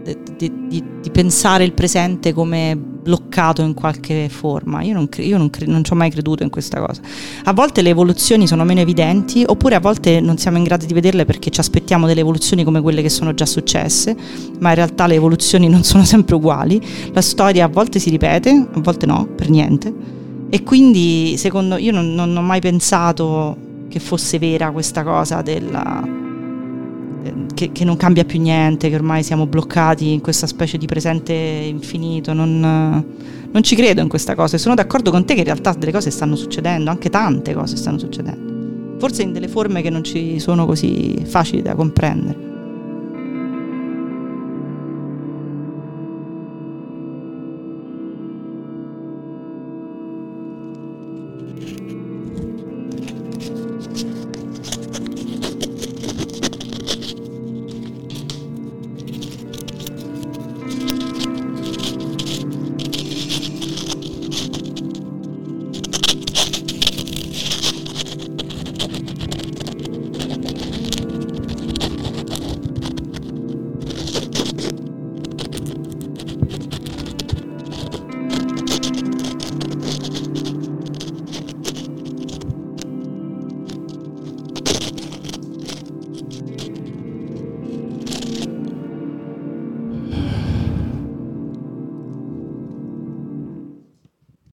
di- di- di pensare il presente come bloccato in qualche forma. Io non, cre- io non, cre- non ci ho mai creduto in questa cosa. A volte le evoluzioni sono meno evidenti oppure a volte non siamo in grado di vederle perché ci aspettiamo delle evoluzioni come quelle che sono già successe ma in realtà le evoluzioni non sono sempre uguali, la storia a volte si ripete, a volte no, per niente. E quindi secondo io non, non ho mai pensato che fosse vera questa cosa della, che, che, non cambia più niente, che ormai siamo bloccati in questa specie di presente infinito. Non, non ci credo in questa cosa e sono d'accordo con te che in realtà delle cose stanno succedendo, anche tante cose stanno succedendo. Forse in delle forme che non ci sono così facili da comprendere.